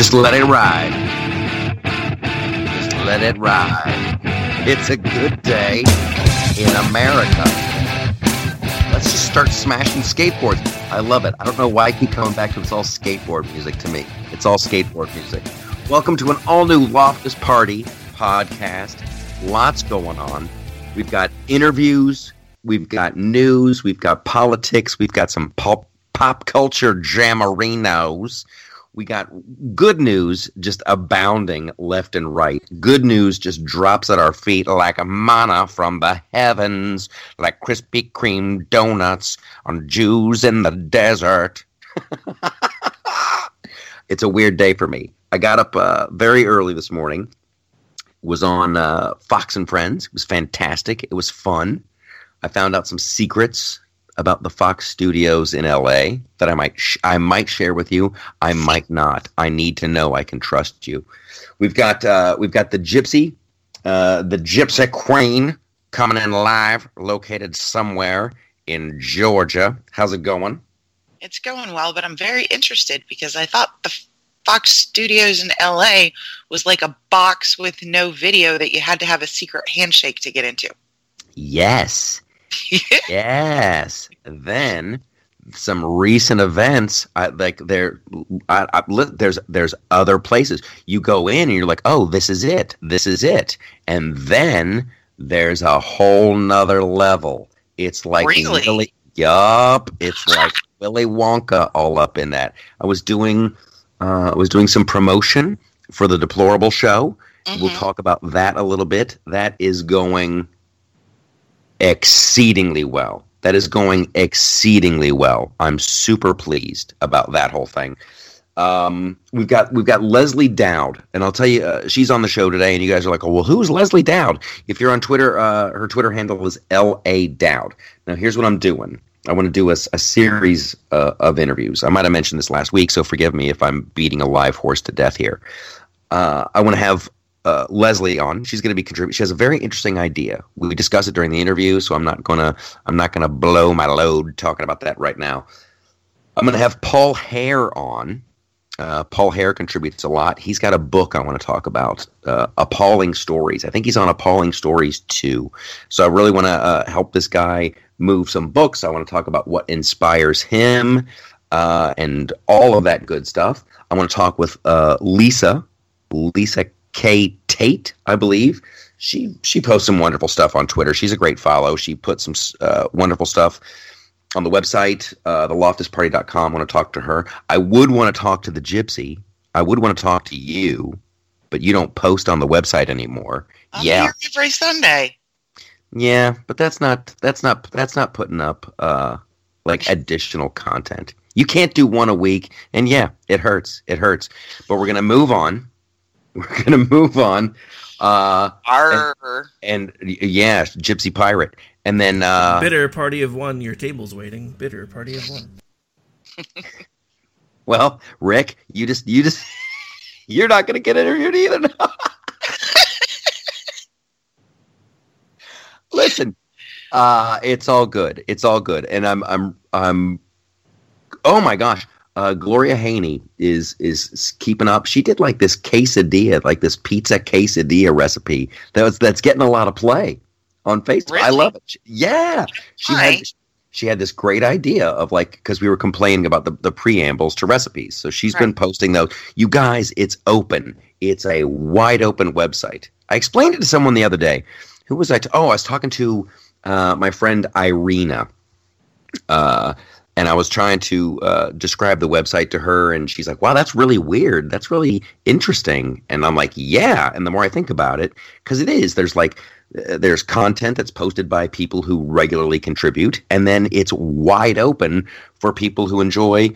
Just let it ride. Just let it ride. It's a good day in America. Let's just start smashing skateboards. I love it. I don't know why I keep coming back to it. it's all skateboard music to me. It's all skateboard music. Welcome to an all new Loftus Party podcast. Lots going on. We've got interviews, we've got news, we've got politics, we've got some pop, pop culture jamarinos. We got good news just abounding left and right. Good news just drops at our feet like a manna from the heavens, like Krispy Kreme donuts on Jews in the desert. it's a weird day for me. I got up uh, very early this morning, was on uh, Fox and Friends. It was fantastic. It was fun. I found out some secrets about the Fox Studios in LA that I might sh- I might share with you. I might not. I need to know. I can trust you. We've got uh, we've got the Gypsy, uh, the Gypsy Queen coming in live, located somewhere in Georgia. How's it going? It's going well, but I'm very interested because I thought the Fox Studios in LA was like a box with no video that you had to have a secret handshake to get into. Yes. yes. Then some recent events, I, like there, I, I, there's there's other places you go in and you're like, oh, this is it, this is it, and then there's a whole nother level. It's like Really? Willy, yup, it's like Willy Wonka all up in that. I was doing, uh, I was doing some promotion for the Deplorable Show. We'll Mhm. talk about that a little bit. That is going exceedingly well. That is going exceedingly well. I'm super pleased about that whole thing. Um, we've got we've got Leslie Dowd, and I'll tell you, uh, she's on the show today, and you guys are like, "Oh, well, who's Leslie Dowd?" If you're on Twitter, uh, her Twitter handle is L A Dowd. Now, here's what I'm doing. I want to do a series uh, of interviews. I might have mentioned this last week, so forgive me if I'm beating a live horse to death here. Uh, I want to have uh, Leslie on. She's going to be contributing. She has a very interesting idea. We discussed it during the interview, so I'm not gonna I'm not gonna blow my load talking about that right now. I'm going to have Paul Hare on. Uh, Paul Hare contributes a lot. He's got a book I want to talk about, uh, Appalling Stories. I think he's on Appalling Stories 2. So I really want to uh, help this guy move some books. I want to talk about what inspires him uh, and all of that good stuff. I want to talk with uh, Lisa, Lisa K. Tate, I believe. She she posts some wonderful stuff on Twitter. She's a great follow. She puts some uh, wonderful stuff on the website, uh, theloftusparty.com. I want to talk to her. I would want to talk to the Gypsy. I would want to talk to you, but you don't post on the website anymore. I'm yeah, here every Sunday. yeah, but that's not that's not that's not putting up uh, like additional content. You can't do one a week, and yeah, it hurts. It hurts. But we're gonna move on. We're gonna move on. Uh, Arr. and y- yeah, Gypsy Pirate, and then uh, Bitter party of one, your table's waiting. Bitter party of one. well, Rick, you just you just you're not gonna get interviewed either. Listen, uh, it's all good. It's all good, and I'm I'm I'm. Oh my gosh, uh, Gloria Haney is is keeping up. She did like this quesadilla, like this pizza quesadilla recipe that was that's getting a lot of play on Facebook. I love it. She- yeah, she had she had this great idea of like because we were complaining about the, the preambles to recipes. So she's been posting those. You guys, it's open. It's a wide open website. I explained it to someone the other day. Who was I? T- oh, I was talking to uh, my friend Irina. Uh, and I was trying to uh, describe the website to her, and she's like, "Wow, that's really weird. That's really interesting." And I'm like, "Yeah." And the more I think about it, because it is, there's like, uh, there's content that's posted by people who regularly contribute, and then it's wide open for people who enjoy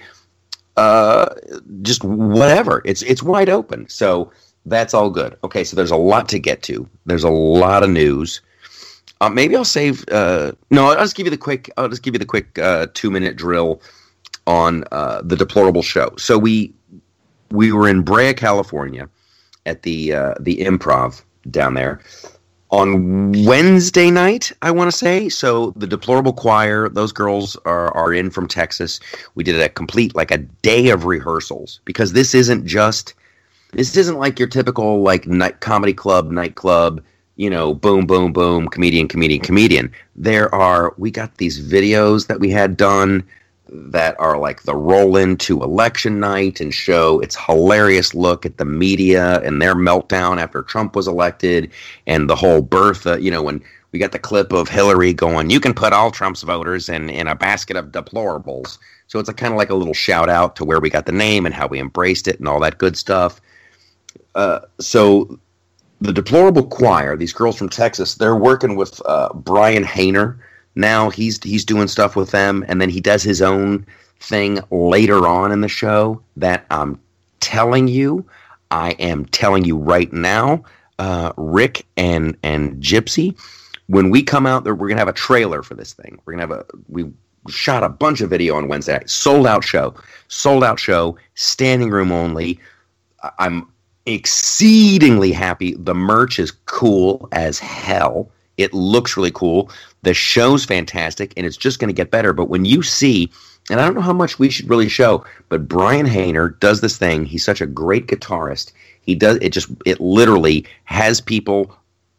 uh, just whatever. It's it's wide open. So that's all good. Okay, so there's a lot to get to. There's a lot of news. Uh, maybe I'll save. Uh, no, I'll just give you the quick. I'll just give you the quick uh, two minute drill on uh, the deplorable show. So we we were in Brea, California, at the uh, the Improv down there on Wednesday night. I want to say so. The deplorable choir, those girls are are in from Texas. We did a complete like a day of rehearsals because this isn't just This isn't like your typical like night comedy club, nightclub, you know, boom, boom, boom, comedian, comedian, comedian. There are we got these videos that we had done that are like the roll into election night and show its hilarious look at the media and their meltdown after Trump was elected and the whole Bertha, you know, when we got the clip of Hillary going, you can put all Trump's voters in, in a basket of deplorables. So it's a kind of like a little shout out to where we got the name and how we embraced it and all that good stuff. Uh, so the deplorable choir, these girls from Texas, they're working with uh, Brian Hayner. Now he's he's doing stuff with them, and then he does his own thing later on in the show. That I'm telling you, I am telling you right now, uh, Rick and and Gypsy. When we come out, there, we're gonna have a trailer for this thing. We're gonna have a we shot a bunch of video on Wednesday. Sold out show, sold out show, standing room only. I'm exceedingly happy. The merch is cool as hell. It looks really cool. The show's fantastic, and it's just going to get better. But when you see, and I don't know how much we should really show, but Brian Hayner does this thing. He's such a great guitarist. He does it. Just it literally has people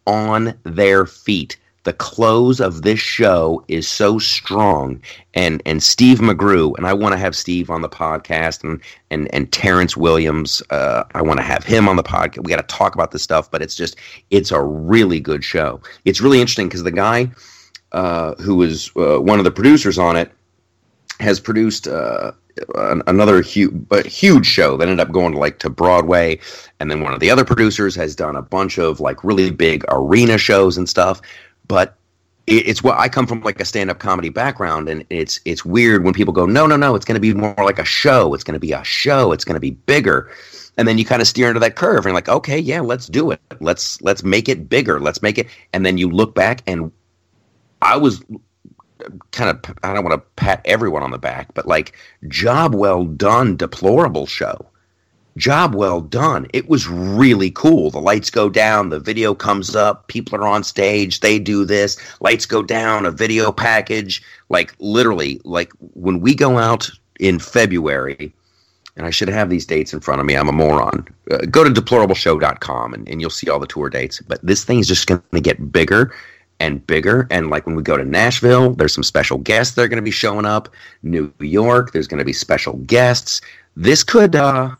on their feet the close of this show is so strong. And and Steve McGrew and I want to have Steve on the podcast and and and Terrence Williams uh, I want to have him on the podcast. We got to talk about this stuff but it's just it's a really good show. It's really interesting because the guy uh, who was uh, one of the producers on it has produced uh, another huge, but huge show that ended up going like to Broadway, and then one of the other producers has done a bunch of like really big arena shows and stuff but it's what I come from like a stand-up comedy background, and it's it's weird when people go, no, no, no, it's going to be more like a show. It's going to be a show. It's going to be bigger, and then you kind of steer into that curve, and like, okay, yeah, let's do it. Let's let's make it bigger. Let's make it, and then you look back, and I was kind of I don't want to pat everyone on the back, but like job well done, deplorable show job well done. It was really cool. The lights go down, the video comes up, people are on stage, they do this, lights go down, a video package. Like literally, like when we go out in February, and I should have these dates in front of me. I'm a moron. Uh, go to deplorableshow.com and, and you'll see all the tour dates. But this thing's just going to get bigger and bigger. And like when we go to Nashville, there's some special guests that are going to be showing up. New York, there's going to be special guests. This could uh,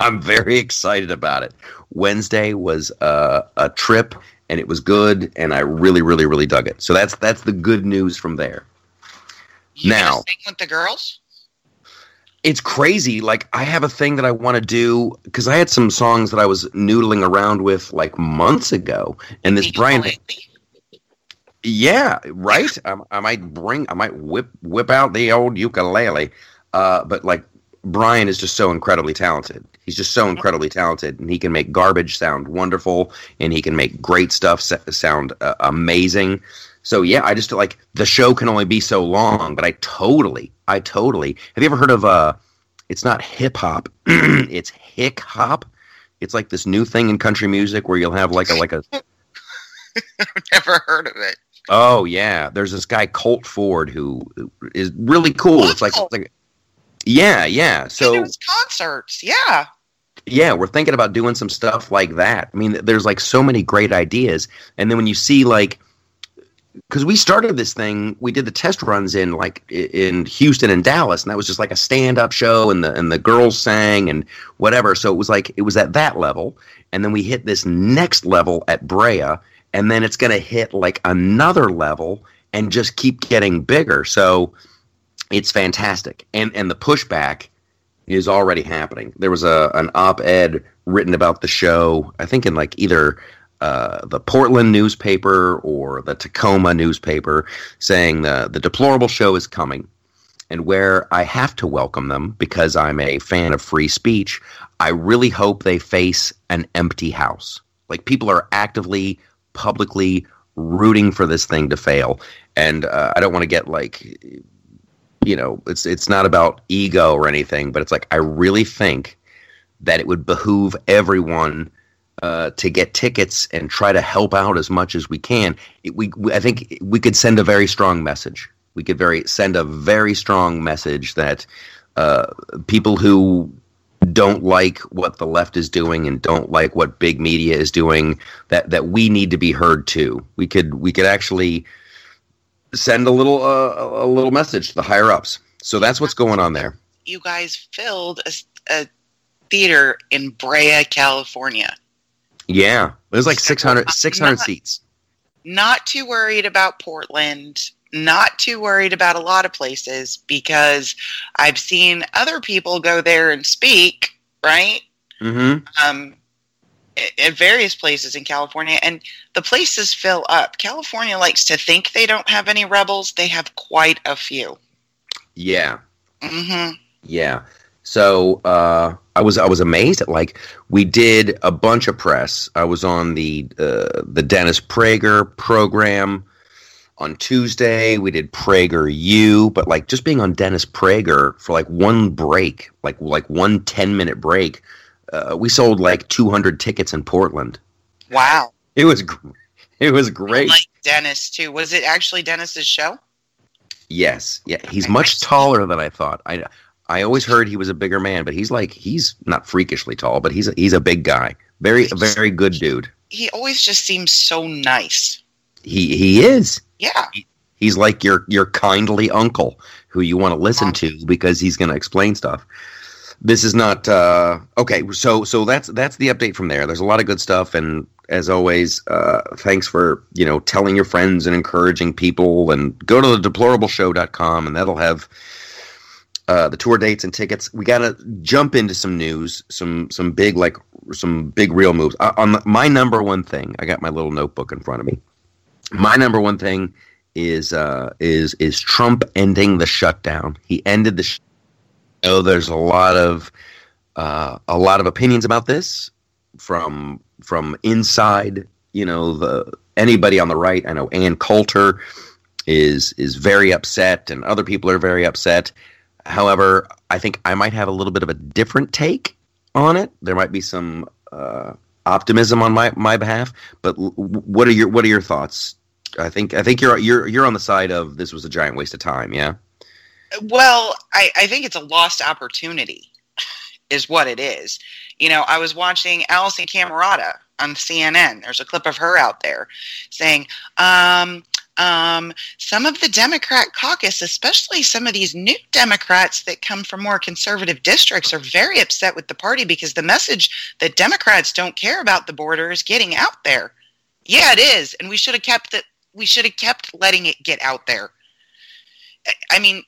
I'm very excited about it. Wednesday was uh, a trip, and it was good, and I really, really, really dug it. So that's that's the good news from there. You now, sing with the girls. It's crazy. Like I have a thing that I want to do because I had some songs that I was noodling around with like months ago, and this Brian. Yeah, right. I, I might bring. I might whip whip out the old ukulele. Uh, but like Brian is just so incredibly talented. He's just so incredibly talented, and he can make garbage sound wonderful, and he can make great stuff sound uh, amazing. So yeah, I just like the show can only be so long, but I totally, I totally. Have you ever heard of uh? It's not hip hop, it's hick hop. It's like this new thing in country music where you'll have like a like a. I've never heard of it. Oh yeah, there's this guy Colt Ford who is really cool. It's like, it's like yeah, yeah. So concerts, yeah. Yeah, we're thinking about doing some stuff like that. I mean, there's like so many great ideas, and then when you see like, because we started this thing, we did the test runs in like in Houston and Dallas, and that was just like a stand-up show, and the and the girls sang and whatever. So it was like it was at that level, and then we hit this next level at Brea, and then it's going to hit like another level and just keep getting bigger. So it's fantastic, and and the pushback is already happening. There was a an op-ed written about the show, I think in like either uh, the Portland newspaper or the Tacoma newspaper, saying the the deplorable show is coming, and where I have to welcome them because I'm a fan of free speech. I really hope they face an empty house. Like people are actively, publicly rooting for this thing to fail, and uh, I don't want to get like you know, it's it's not about ego or anything, but it's like I really think that it would behoove everyone uh, to get tickets and try to help out as much as we can. It, we, we, I think we could send a very strong message. We could very send a very strong message that uh, people who don't like what the left is doing and don't like what big media is doing that that we need to be heard too we could we could actually send a little uh, a little message to the higher ups so that's what's going on there You guys filled a, a theater in Brea, California. yeah it was like So, 600 600 not- seats Not too worried about Portland. Not too worried about a lot of places because I've seen other people go there and speak, right? mm-hmm um, at various places in California, and the places fill up. California likes to think they don't have any rebels. They have quite a few. yeah hmm Yeah. So uh, I was I was amazed at like we did a bunch of press. I was on the uh, the Dennis Prager program on Tuesday. We did Prager U, but like just being on Dennis Prager for like one break, like like one 10 minute break, uh, we sold like 200 tickets in Portland. Wow. It was it was I great. like Dennis too. Was it actually Dennis's show? Yes, yeah, he's much taller than I thought. I I always heard he was a bigger man, but he's like he's not freakishly tall, but he's a, he's a big guy. Very a very good dude. He always just seems so nice. He he is. Yeah. He's like your your kindly uncle who you want to listen to because he's going to explain stuff. This is not uh, okay. So so that's that's the update from there. There's a lot of good stuff, and as always, uh, thanks for you know telling your friends and encouraging people. And go to the deplorableshow.com, and that'll have uh, the tour dates and tickets. We got to jump into some news, some some big like some big real moves. Uh, on the, my number one thing, I got my little notebook in front of me. My number one thing is uh, is is Trump ending the shutdown. He ended the. Sh- oh, there's a lot of uh, a lot of opinions about this from from inside. You know, the anybody on the right. I know Ann Coulter is is very upset, and other people are very upset. However, I think I might have a little bit of a different take on it. There might be some uh, optimism on my, my behalf. But l- what are your what are your thoughts? I think I think you're you're you're on the side of this was a giant waste of time. Yeah. Well, I, I think it's a lost opportunity, is what it is. You know, I was watching Alisyn Camerota on CNN. There's a clip of her out there saying, um, um, some of the Democrat caucus, especially some of these new Democrats that come from more conservative districts, are very upset with the party because the message that Democrats don't care about the border is getting out there. Yeah, it is, and we should have kept it. We should have kept letting it get out there. I- I mean,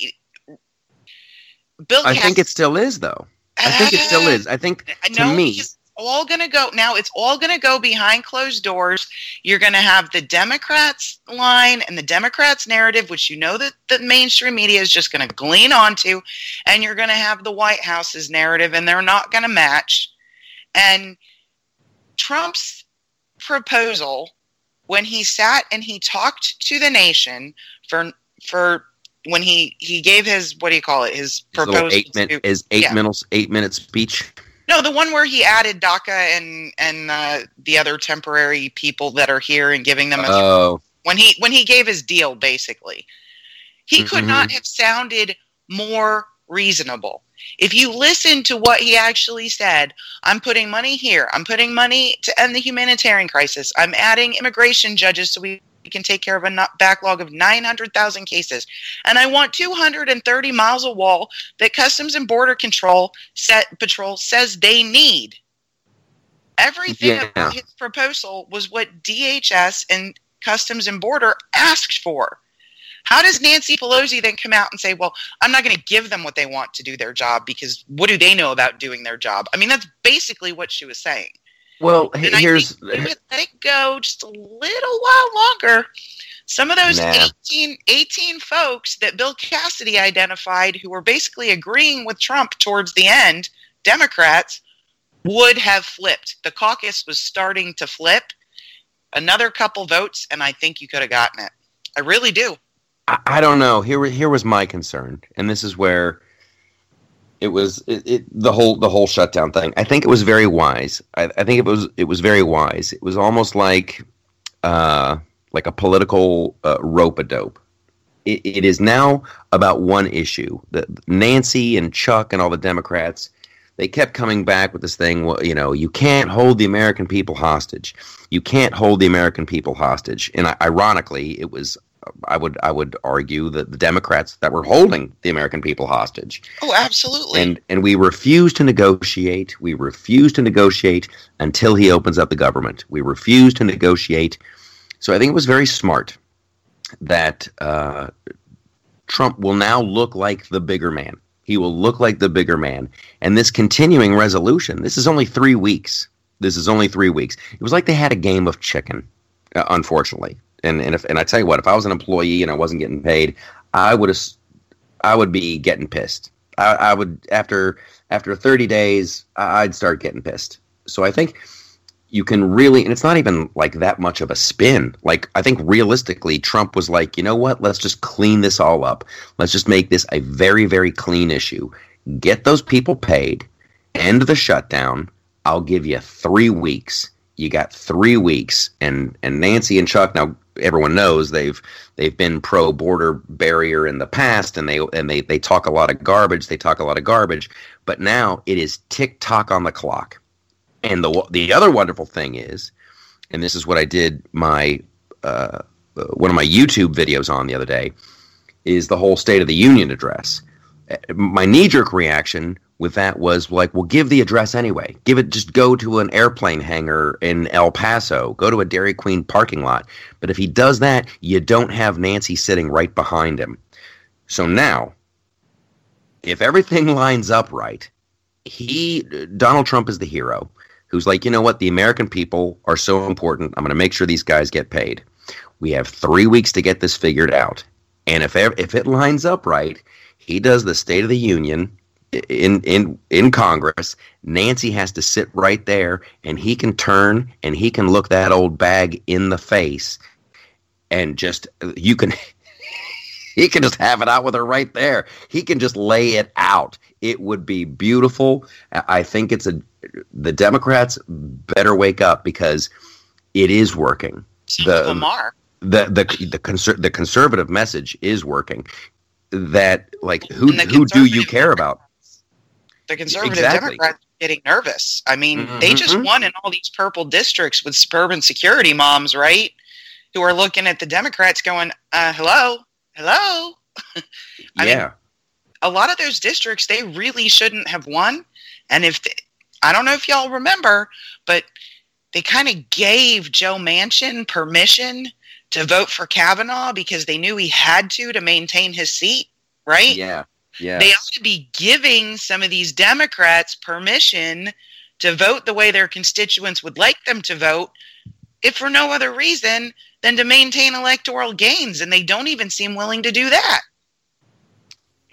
Bill. I think it still is though. I uh, think it still is. I think to no, me, it's all going to go now. It's all going to go behind closed doors. You're going to have the Democrats line and the Democrats narrative, which you know that the mainstream media is just going to glean onto, and you're going to have the White House's narrative, and they're not going to match. And Trump's proposal, when he sat and he talked to the nation for for when he he gave his what do you call it his proposal eight to- his eight yeah. minute eight minute speech. no, the one where he added DACA and and uh, the other temporary people that are here and giving them a, Oh, when he when he gave his deal, basically, he could Mhm. not have sounded more reasonable. If you listen to what he actually said, I'm putting money here. I'm putting money to end the humanitarian crisis. I'm adding immigration judges so we can take care of a backlog of 900,000 cases. And I want 230 miles of wall that Customs and Border Control set patrol says they need. Everything Yeah. about his proposal was what DHS and Customs and Border asked for. How does Nancy Pelosi then come out and say, "Well, I'm not going to give them what they want to do their job because what do they know about doing their job?" I mean, that's basically what she was saying. Well, And I here's think let it go just a little while longer, some of those Nah. 18, 18 folks that Bill Cassidy identified who were basically agreeing with Trump towards the end, Democrats, would have flipped. The caucus was starting to flip. Another couple votes, and I think you could have gotten it. I really do. I, I don't know. Here, here was my concern, and this is where it was it, it, the whole the whole shutdown thing. I think it was very wise. I, I think it was it was very wise. It was almost like uh, like a political uh, rope a dope. It, it is now about one issue. The, Nancy and Chuck and all the Democrats they kept coming back with this thing. Well, you know, you can't hold the American people hostage. You can't hold the American people hostage. And ironically, it was I would I would argue that the Democrats that were holding the American people hostage. Oh, absolutely. And and we refuse to negotiate. We refuse to negotiate until he opens up the government. We refuse to negotiate. So I think it was very smart that uh, Trump will now look like the bigger man. He will look like the bigger man. And this continuing resolution, this is only three weeks. This is only three weeks. It was like they had a game of chicken, uh, unfortunately. And and if and I tell you what, if I was an employee and I wasn't getting paid, I would I would be getting pissed. I, I would after after 30 days, I'd start getting pissed. So I think you can really, and it's not even like that much of a spin. Like, I think realistically, Trump was like, you know what? Let's just clean this all up. Let's just make this a very, very clean issue. Get those people paid, end the shutdown. I'll give you three weeks. You got three weeks, and and Nancy and Chuck. Now everyone knows they've they've been pro border barrier in the past, and they and they they talk a lot of garbage. They talk a lot of garbage, but now it is tick tock on the clock and the the other wonderful thing is, and this is what I did my uh, one of my YouTube videos on the other day, is the whole State of the Union address. My knee jerk reaction with that was like, well, give the address anyway. Give it, just go to an airplane hangar in El Paso, go to a Dairy Queen parking lot. But if he does that, you don't have Nancy sitting right behind him. So now, if everything lines up right, he, Donald Trump is the hero who's like, you know what, the American people are so important. I'm going to make sure these guys get paid. We have three weeks to get this figured out, and if if it lines up right, he does the State of the Union in in in Congress. Nancy has to sit right there, and he can turn and he can look that old bag in the face, and just you can. he can just have it out with her right there. He can just lay it out. It would be beautiful. I think it's a the Democrats better wake up because it is working. The, the the the, conser- the conservative message is working. That like who who do you care about? The conservative exactly. Democrats getting nervous. I mean, mm-hmm. they just won in all these purple districts with suburban security moms, right? Who are looking at the Democrats going, uh, "Hello, hello." I yeah. Mean, a lot of those districts they really shouldn't have won, and if they, I don't know if y'all remember, but they kind of gave Joe Manchin permission to vote for Kavanaugh because they knew he had to to maintain his seat, right? Yeah. Yeah. They ought to be giving some of these Democrats permission to vote the way their constituents would like them to vote, if for no other reason than to maintain electoral gains. And they don't even seem willing to do that.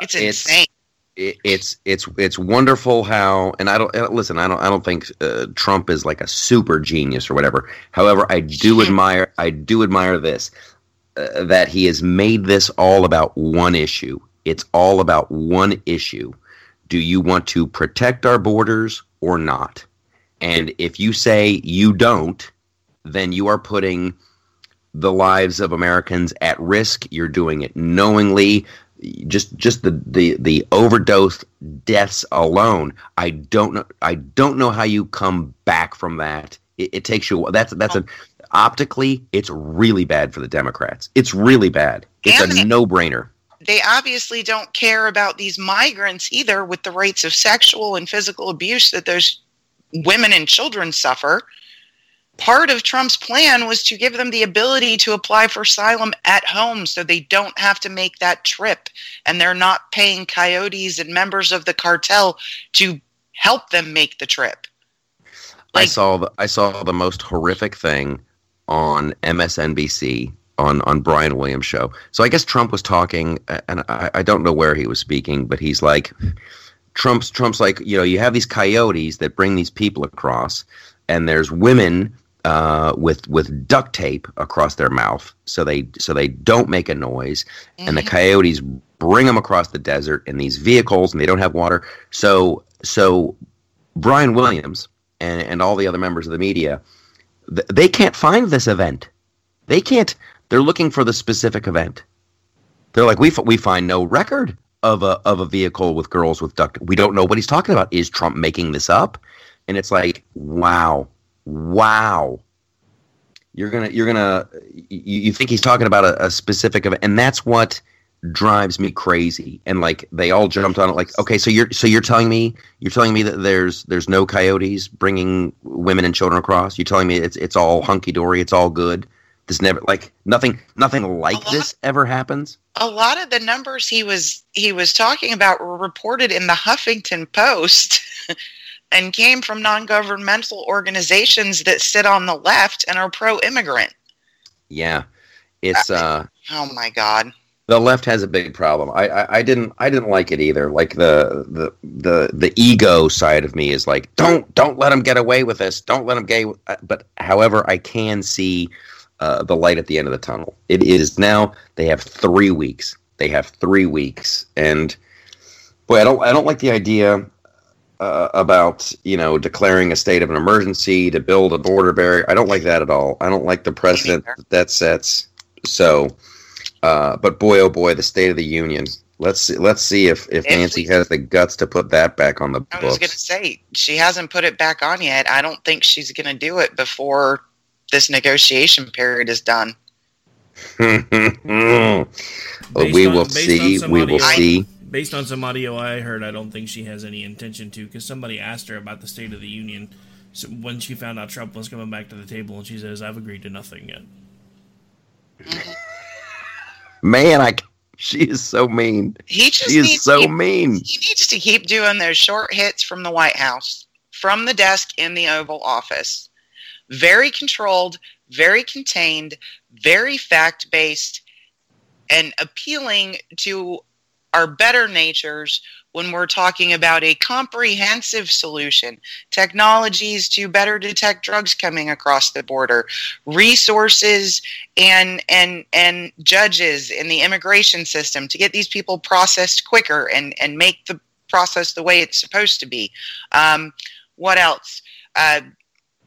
It's insane it's it's it's wonderful how and I don't listen I don't I don't think uh, Trump is like a super genius or whatever. However, I do admire I do admire this uh, that he has made this all about one issue. It's all about one issue. Do you want to protect our borders or not? And if you say you don't, then you are putting the lives of Americans at risk. You're doing it knowingly just just the, the the overdose deaths alone i don't know i don't know how you come back from that it, it takes you that's that's a optically it's really bad for the democrats it's really bad it's and a no-brainer they obviously don't care about these migrants either with the rates of sexual and physical abuse that those women and children suffer part of Trump's plan was to give them the ability to apply for asylum at home so they don't have to make that trip and they're not paying coyotes and members of the cartel to help them make the trip. Like, I saw the I saw the most horrific thing on MSNBC on on Brian Williams show. So I guess Trump was talking and I, I don't know where he was speaking, but he's like Trump's Trump's like, you know, you have these coyotes that bring these people across and there's women uh, with with duct tape across their mouth, so they so they don't make a noise, mm-hmm. and the mm-hmm. coyotes bring them across the desert in these vehicles, and they don't have water. So so Brian Williams and and all the other members of the media, th- they can't find this event. They can't. They're looking for the specific event. They're like we f- we find no record of a of a vehicle with girls with duct. We don't know what he's talking about. Is Trump making this up? And it's like, wow, wow. You're gonna you're gonna you, you think he's talking about a, a specific event, and that's what drives me crazy. And like they all jumped on it. Like, okay, so you're so you're telling me you're telling me that there's there's no coyotes bringing women and children across. You're telling me it's it's all hunky dory. It's all good. This never like nothing nothing like this ever happens. A lot of the numbers he was he was talking about were reported in the Huffington Post. and came from non-governmental organizations that sit on the left and are pro-immigrant. Yeah, it's uh. Oh my god. The left has a big problem. I, I, I didn't I didn't like it either. Like the, the the the ego side of me is like don't don't let them get away with this. Don't let them get. But however, I can see uh, the light at the end of the tunnel. It is now. They have three weeks. They have three weeks, and boy, I don't I don't like the idea uh, about you know declaring a state of an emergency to build a border barrier. I don't like that at all. I don't like the precedent that, that sets. So, uh, but boy, oh boy, the State of the Union. Let's see, let's see if, if, Nancy has the guts to put that back on the I books. I was going to say she hasn't put it back on yet. I don't think she's going to do it before this negotiation period is done. well, we will see. We will see based on some audio I heard, I don't think she has any intention to. Because somebody asked her about the State of the Union when she found out Trump was coming back to the table, and she says, "I've agreed to nothing yet." Mm-hmm. Man, I she is so mean. He just she is so keep, mean. He needs to keep doing those short hits from the White House, from the desk in the Oval Office. Very controlled, very contained, very fact based, and appealing to our better natures when we're talking about a comprehensive solution. Technologies to better detect drugs coming across the border resources and and and judges in the immigration system to get these people processed quicker and and make the process the way it's supposed to be. Um, what else? Uh,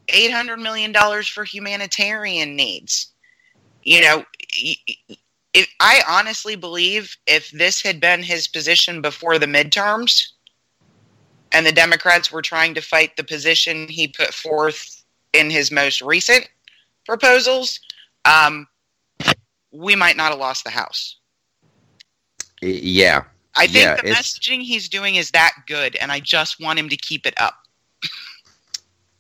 800 million dollars for humanitarian needs you know if, I honestly believe if this had been his position before the midterms and the Democrats were trying to fight the position he put forth in his most recent proposals, um, we might not have lost the House. Yeah. I think yeah, the messaging he's doing is that good, and I just want him to keep it up.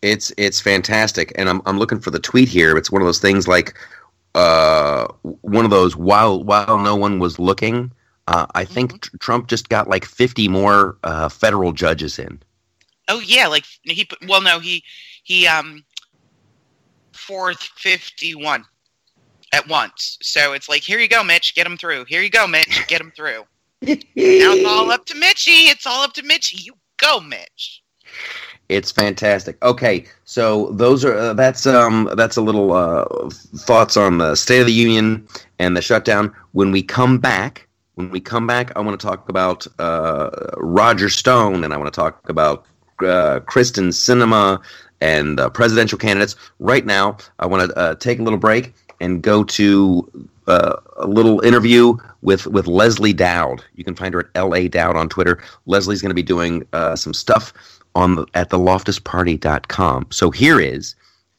It's it's fantastic, and I'm I'm looking for the tweet here. It's one of those things like uh, one of those while while no one was looking. Uh, I think mm-hmm. Trump just got like 50 more uh, federal judges in. Oh yeah, like he well no he he um fourth 51 at once. So it's like here you go Mitch, get him through. Here you go Mitch, get him through. now it's all up to Mitchy. It's all up to Mitchy. You go Mitch. It's fantastic. Okay, so those are uh, that's um that's a little uh, thoughts on the State of the Union and the shutdown. When we come back, when we come back, I want to talk about uh, Roger Stone and I want to talk about uh, Kyrsten Sinema and uh, presidential candidates. Right now, I want to uh, take a little break and go to uh, a little interview with with Leslie Dowd. You can find her at La Dowd on Twitter. Leslie's going to be doing uh, some stuff on the, at theloftusparty.com. So here is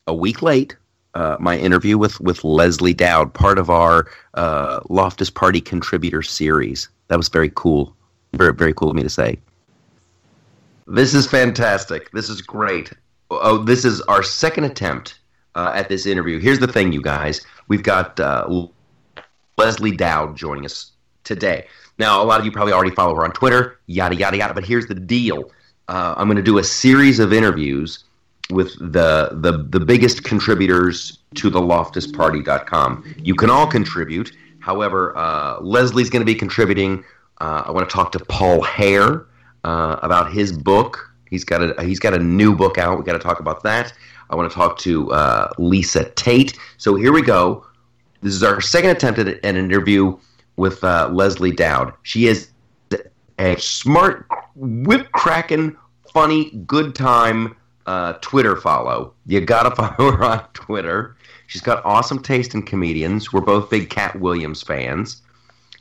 a week late uh, my interview with with Leslie Dowd, part of our uh, Loftus Party contributor series. That was very cool, very very cool of me to say. This is fantastic. This is great. Oh, this is our second attempt uh, at this interview. Here's the thing, you guys. We've got uh, Leslie Dowd joining us today. Now, a lot of you probably already follow her on Twitter, yada yada yada. But here's the deal uh, I'm going to do a series of interviews with the the the biggest contributors to the loftusparty.com. You can all contribute. However, uh, Leslie's going to be contributing. Uh, I want to talk to Paul Hare uh, about his book. He's got a he's got a new book out. We got to talk about that. I want to talk to uh, Lisa Tate. So here we go. This is our second attempt at an interview with uh, Leslie Dowd. She is a smart, whip cracking, funny, good time uh, Twitter follow. You gotta follow her on Twitter. She's got awesome taste in comedians. We're both big Katt Williams fans.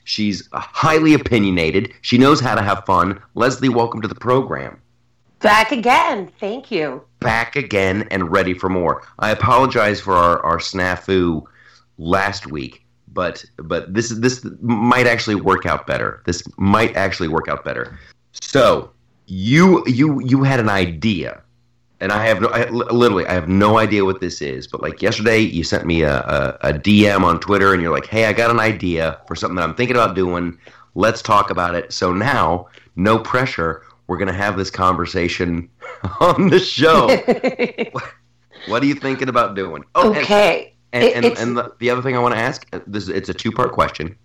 She's highly opinionated. She knows how to have fun. Leslie, welcome to the program. Back again. Thank you. Back again and ready for more. I apologize for our, our snafu last week, but but this this might actually work out better. This might actually work out better. So you you you had an idea and I have no, I, literally, I have no idea what this is. But like yesterday, you sent me a, a, a, DM on Twitter, and you're like, "Hey, I got an idea for something that I'm thinking about doing. Let's talk about it." So now, no pressure. We're gonna have this conversation on the show. what, are you thinking about doing? Oh, okay. And and, and, and the, the, other thing I want to ask this it's a two part question.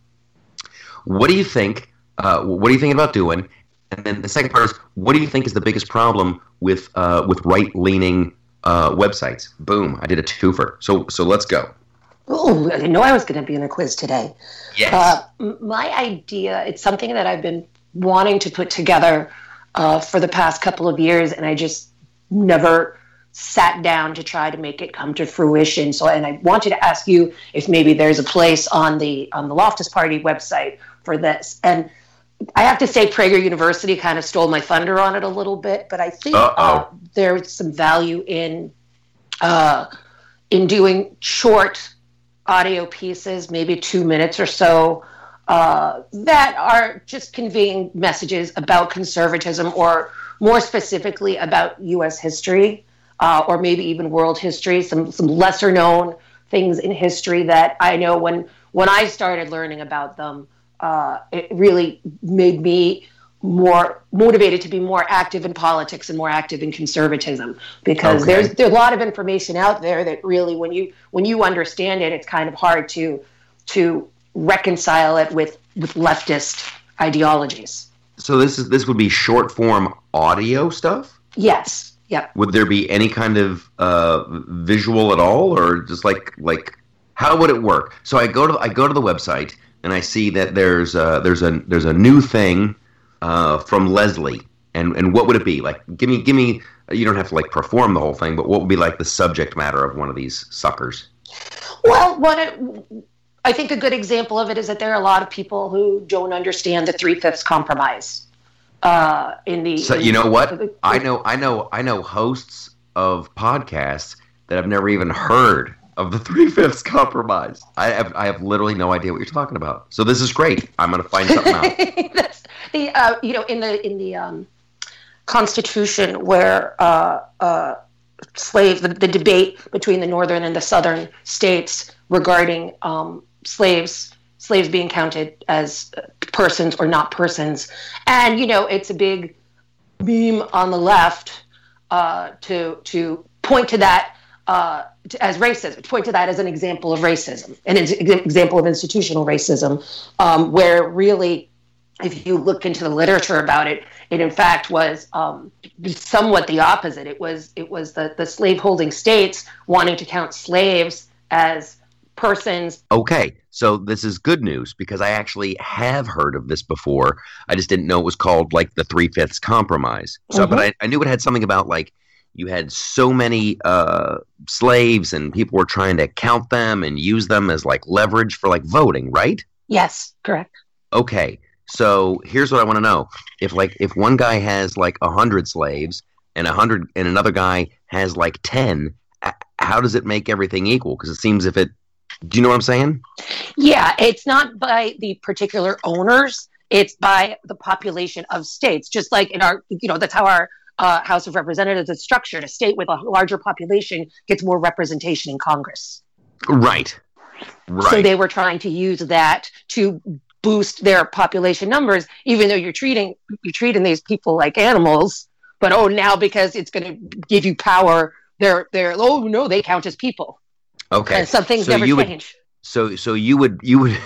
What do you think? Uh, what are you thinking about doing? And then the second part is, what do you think is the biggest problem with uh, with right leaning uh, websites? Boom! I did a twofer. So so let's go. Oh, I didn't know I was going to be in a quiz today. Yes. Uh, my idea. It's something that I've been wanting to put together uh, for the past couple of years, and I just never sat down to try to make it come to fruition. So, and I wanted to ask you if maybe there's a place on the on the Loftus Party website for this. And I have to say, Prager University kind of stole my thunder on it a little bit, but I think uh, there's some value in uh, in doing short audio pieces, maybe two minutes or so, uh, that are just conveying messages about conservatism, or more specifically about U.S. history, uh, or maybe even world history. Some some lesser known things in history that I know when when I started learning about them uh, it really made me more motivated to be more active in politics and more active in conservatism. Because okay. there's there's a lot of information out there that really when you when you understand it it's kind of hard to to reconcile it with with leftist ideologies. So this is this would be short form audio stuff? Yes. Yep. Would there be any kind of uh, visual at all? Or just like like how would it work? So i go to i go to the website and I see that there's a, there's a there's a new thing uh, from Leslie, and and what would it be? Like, give me give me. You don't have to like perform the whole thing, but what would be like the subject matter of one of these suckers? Well, what it, I think a good example of it is that there are a lot of people who don't understand the three fifths compromise. Uh, in the so in you know what the, I know I know I know hosts of podcasts that I've never even heard of the three fifths compromise. I have I have literally no idea what you're talking about. So this is great. I'm going to find something out. That's the uh, you know in the in the um, Constitution where uh, uh, slave the, the, debate between the northern and the southern states regarding um, slaves slaves being counted as persons or not persons, and you know it's a big meme on the left uh, to to point to that uh, as racism, point to that as an example of racism, an example of institutional racism, um, where really, if you look into the literature about it, it in fact was um, somewhat the opposite. It was it was the, the slaveholding states wanting to count slaves as persons. Okay, so this is good news because I actually have heard of this before. I just didn't know it was called like the three fifths compromise. So, mm-hmm. but I, I knew it had something about like you had so many uh, slaves and people were trying to count them and use them as like leverage for like voting right? Yes correct. Okay so here's what i want to know. If like if one guy has like a hundred slaves and a hundred and another guy has like 10 how does it make everything equal? Because it seems if it do you know what i'm saying? Yeah it's not by the particular owners it's by the population of states just like in our you know that's how our uh, House of Representatives is structured. A state with a larger population gets more representation in Congress. Right. Right. So they were trying to use that to boost their population numbers, even though you're treating you're treating these people like animals. But oh, now because it's going to give you power, they're they're oh no, they count as people. Okay. And some things so never you change. Would, so so you would you would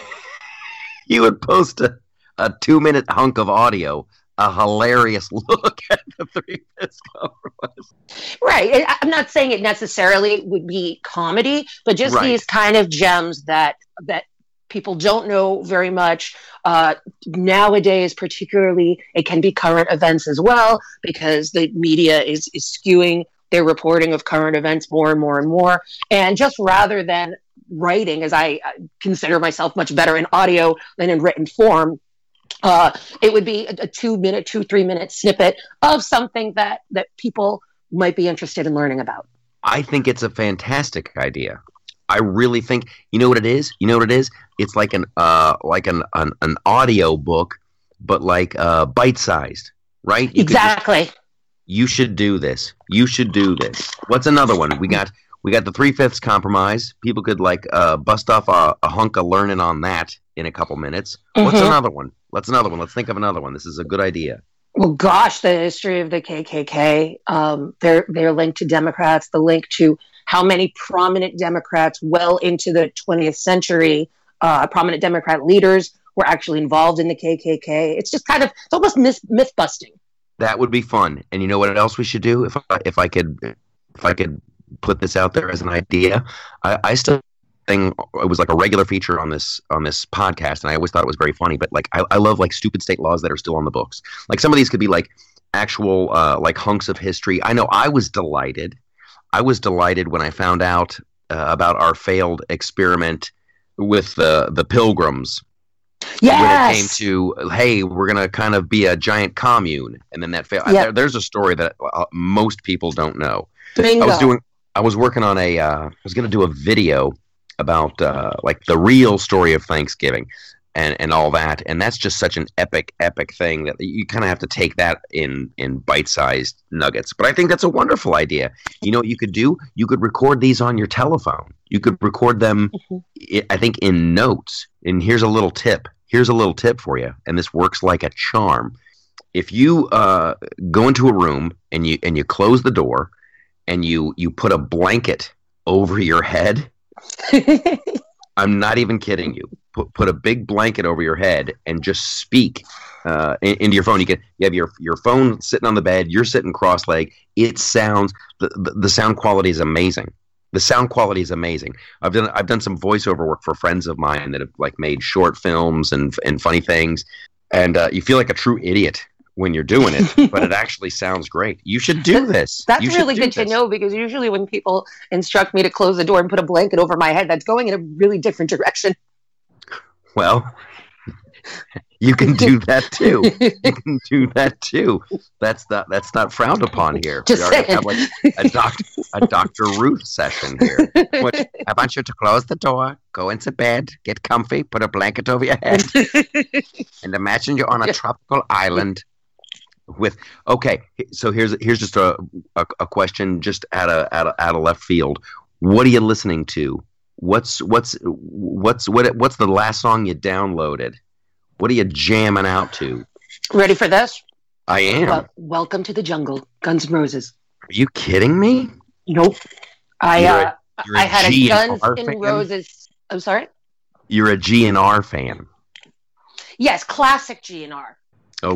you would post a, a two minute hunk of audio a hilarious look at the three fifths compromise. Right. I'm not saying it necessarily would be comedy, but just right. these kind of gems that that people don't know very much uh, nowadays. Particularly, it can be current events as well because the media is is skewing their reporting of current events more and more and more. And just rather than writing, as I consider myself much better in audio than in written form, uh, it would be a, a two minute, two three minute snippet of something that that people might be interested in learning about. I think it's a fantastic idea. I really think you know what it is. You know what it is. It's like an uh like an an, an audio book, but like uh bite sized, right? You could just- exactly. you should do this. You should do this. What's another one? We got we got the three fifths compromise. People could like uh, bust off a, a hunk of learning on that in a couple minutes. What's Mhm. another one? Let's another one. Let's think of another one. This is a good idea. Well, gosh, the history of the KKK, um, their their link to Democrats, the link to how many prominent Democrats, well into the 20th century, uh, prominent Democrat leaders were actually involved in the KKK. It's just kind of it's almost myth, myth busting. That would be fun. And you know what else we should do? If I, if I could if I could put this out there as an idea, I, I still think it was like a regular feature on this on this podcast, and I always thought it was very funny. But like I, I love like stupid state laws that are still on the books. Like some of these could be like actual uh, like hunks of history. I know I was delighted. I was delighted when I found out uh, about our failed experiment with the the pilgrims Yes. when it came to hey we're gonna kind of be a giant commune and then that failed Yeah. there, there's a story that uh, most people don't know bingo. i was doing i was working on a uh, i was gonna do a video about uh, like the real story of thanksgiving and and all that and that's just such an epic epic thing that you kind of have to take that in in bite-sized nuggets but i think that's a wonderful idea. You know what you could do? You could record these on your telephone. You could record them Mhm. i I think in notes and here's a little tip. Here's a little tip for you and this works like a charm. If you uh, go into a room and you and you close the door and you you put a blanket over your head i'm not even kidding you. Put, put a big blanket over your head and just speak uh, into your phone. You can you have your your phone sitting on the bed. You're sitting cross-legged. It sounds the, the, the sound quality is amazing. The sound quality is amazing. I've done I've done some voiceover work for friends of mine that have like made short films and and funny things, and uh, you feel like a true idiot when you're doing it, but it actually sounds great. You should do this. That's really good to know because usually when people instruct me to close the door and put a blanket over my head, that's going in a really different direction. Well, you can do that too. You can do that too. That's not that's not frowned upon here. Just we have like a doctor a Doctor Ruth session here. What- I want you to close the door, go into bed, get comfy, put a blanket over your head, and imagine you're on a tropical island with okay so here's here's just a, a, a question just out of, out of out of left field what are you listening to what's what's what's what what's the last song you downloaded what are you jamming out to Ready for this? i am Well, welcome to the jungle, Guns N' Roses. are you kidding me Nope. I You're uh, You're I had a Guns? N' Roses. I'm sorry. you're a gnr fan Yes, classic GNR.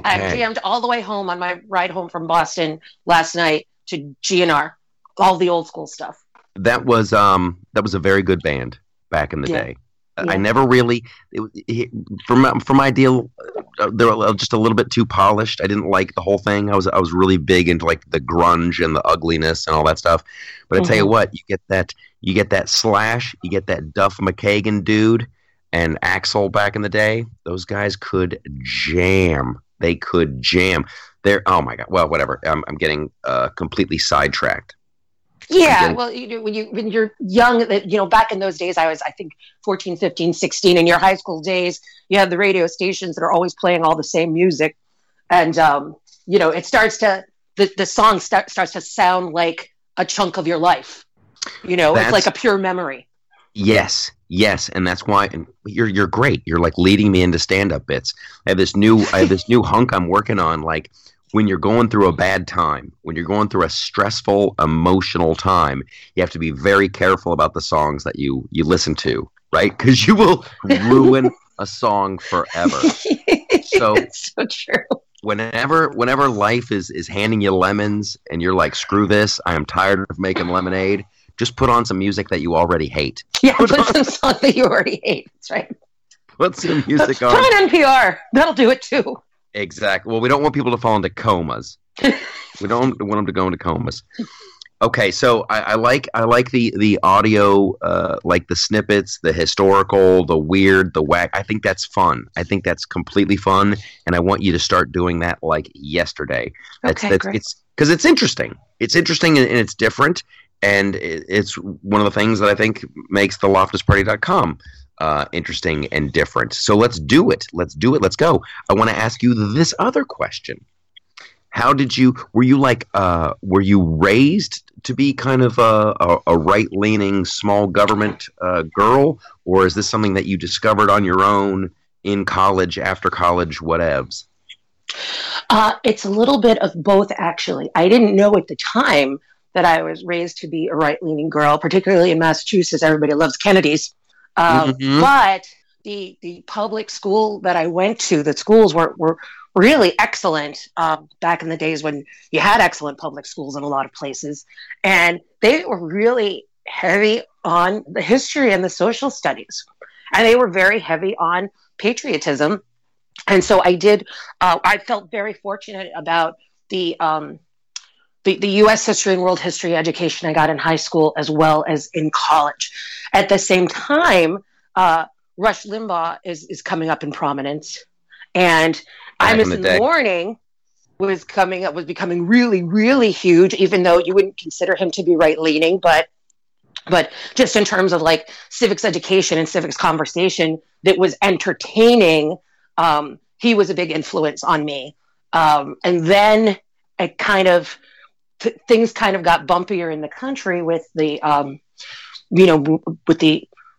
I okay jammed all the way home on my ride home from Boston last night to GNR, all the old school stuff. that was um that was a very good band back in the Yeah. day. I- Yeah. I never really it, it, for my for my deal. Uh, they were just a little bit too polished. I didn't like the whole thing. I was I was really big into like the grunge and the ugliness and all that stuff. But I tell you Mhm. what, you get that you get that Slash, you get that Duff McKagan dude and Axl back in the day. Those guys could jam. They could jam. They're oh my god. Well, whatever. I'm I'm getting uh, completely sidetracked. Yeah, well, you know, when you when you're young, you know, back in those days, I was I think 14, 15, 16. In your high school days, you have the radio stations that are always playing all the same music, and um, you know, it starts to the the song start, starts to sound like a chunk of your life. You know, That's- it's like a pure memory. Yes, yes, and that's why and you're you're great. You're like leading me into stand up bits. I have this new I have this new hunk I'm working on. Like when you're going through a bad time, when you're going through a stressful, emotional time, you have to be very careful about the songs that you you listen to, right? Because you will ruin a song forever. So- it's so true. Whenever whenever life is is handing you lemons and you're like, screw this, I am tired of making lemonade. Just put on some music that you already hate. Yeah, put some song that you already hate. That's right. Put some music on. Put on. on NPR. That'll do it too. Exactly. Well, we don't want people to fall into comas. we don't want them to go into comas. Okay, so I, I like I like the the audio, uh, like the snippets, the historical, the weird, the whack. I think that's fun. I think that's completely fun, and I want you to start doing that like yesterday. That's, Okay, that's, great. It's because it's interesting. It's interesting and, and it's different, and it's one of the things that I think makes the LoftusParty.com uh, interesting and different. So let's do it. Let's do it. Let's go. I want to ask you this other question how did you were you like uh were you raised to be kind of a, a, a right leaning small government uh, girl or is this something that you discovered on your own in college after college whatevs Uh, it's a little bit of both, actually. I didn't know at the time that I was raised to be a right leaning girl, particularly in Massachusetts. Everybody loves Kennedys. Um, Mhm. But the, the public school that I went to, the schools were, were really excellent um, back in the days when you had excellent public schools in a lot of places. And they were really heavy on the history and the social studies. And they were very heavy on patriotism. And so I did uh, I felt very fortunate about the, um, the the U.S. history and world history education I got in high school as well as in college. At the same time, uh, Rush Limbaugh is is coming up in prominence, and Back I in Miss the in the. Morning was coming up was becoming really really huge. Even though you wouldn't consider him to be right leaning, but but just in terms of like civics education and civics conversation that was entertaining um, he was a big influence on me um, and then it kind of th- things kind of got bumpier in the country with the um, you know w- with the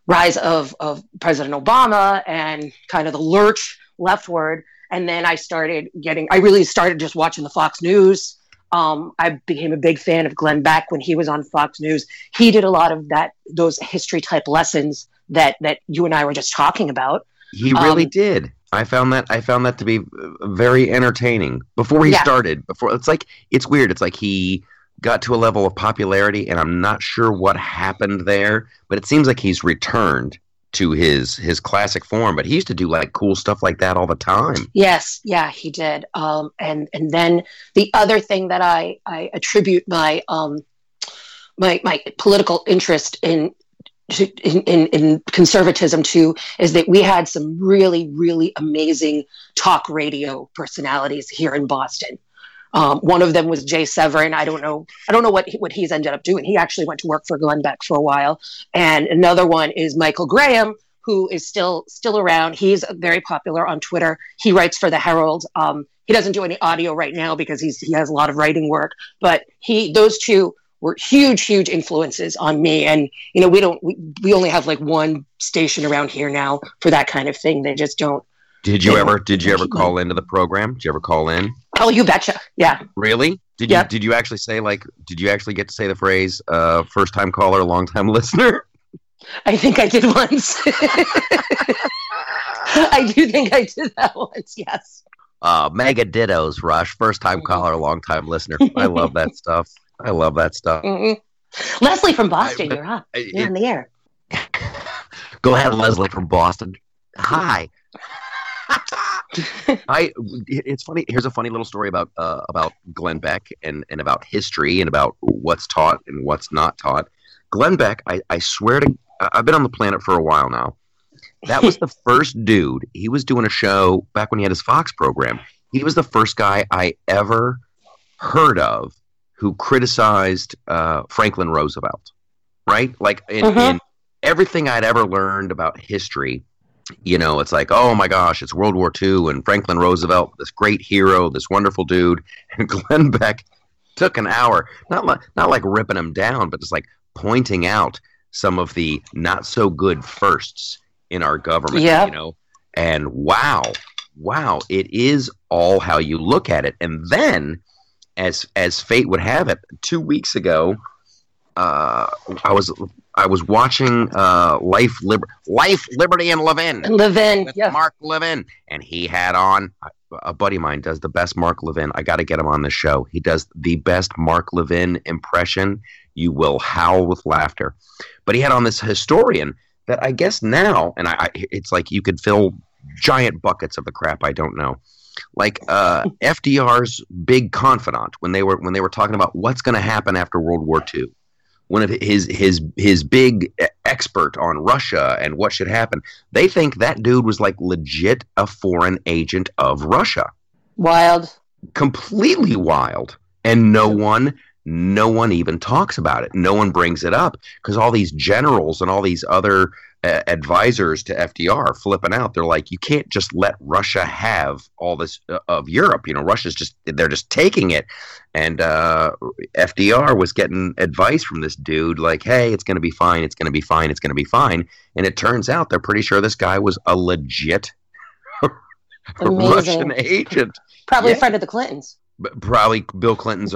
rise of, of president obama and kind of the lurch leftward and then i started getting i really started just watching the fox news um, I became a big fan of Glenn Beck when he was on Fox News. He did a lot of that, those history type lessons that that you and I were just talking about. he really Um, did i found that i found that to be very entertaining before he Yeah. started before it's like it's weird it's like he got to a level of popularity and i'm not sure what happened there but it seems like he's returned to his his classic form but he used to do like cool stuff like that all the time Yes, yeah, he did. Um, and and then the other thing that I I attribute my um my my political interest in. To- In, in, conservatism too is that we had some really really amazing talk radio personalities here in Boston. Um, one of them was Jay Severin. I don't know. I don't know what he, what he's ended up doing. He actually went to work for Glenn Beck for a while. And another one is Michael Graham, who is still still around. He's very popular on Twitter. He writes for the Herald. Um, he doesn't do any audio right now because he's he has a lot of writing work. But he those two were huge huge influences on me. And you know we don't we, we only have like one station around here now for that kind of thing. They just don't. did you ever did you ever call into the program did you ever call in Oh, you betcha. Yeah. really did Yeah. you did you actually say like did you actually get to say the phrase uh first time caller long time listener I think I did once. I do think I did that once. Yes. Uh, mega dittos, Rush. First time caller, long time listener. I love that stuff. I love that stuff. Mhm. Leslie from Boston, I- you're up. I- You're in the air. Go ahead, Leslie from Boston. Hi. I. It's funny. Here's a funny little story about uh, about Glenn Beck and and about history and about what's taught and what's not taught. Glenn Beck. I, I swear to. I've been on the planet for a while now. That was the first dude. He was doing a show back when he had his Fox program. He was the first guy I ever heard of who criticized uh, Franklin Roosevelt. Right? Like in, Mhm. in everything I'd ever learned about history, you know, it's like, oh my gosh, it's World War II and Franklin Roosevelt, this great hero, this wonderful dude, and Glenn Beck took an hour, not like not like ripping him down, but just like pointing out some of the not so good firsts in our government. Yeah. You know, and wow, wow, it is all how you look at it. And then, as as fate would have it, two weeks ago, uh, I was I was watching uh, Life Liber- Life Liberty and Levin Levin, with yeah. Mark Levin, and he had on a buddy of mine does the best Mark Levin. I got to get him on the show. He does the best Mark Levin impression. You will howl with laughter. But he had on this historian that I guess now, and I, I it's like you could fill giant buckets of the crap I don't know. Like uh, FDR's big confidant when they were when they were talking about what's going to happen after World War II. One of his his his big expert on Russia and what should happen. They think that dude was like legit a foreign agent of Russia. Wild. Completely wild. And no one no one even talks about it. No one brings it up because all these generals and all these other uh, advisors to FDR flipping out. They're like, you can't just let Russia have all this uh, of Europe. You know, Russia's just they're just taking it. And uh, FDR was getting advice from this dude, like, hey, it's going to be fine. It's going to be fine. It's going to be fine. And it turns out they're pretty sure this guy was a legit Russian agent. Probably Yeah. a friend of the Clintons. But probably Bill Clinton's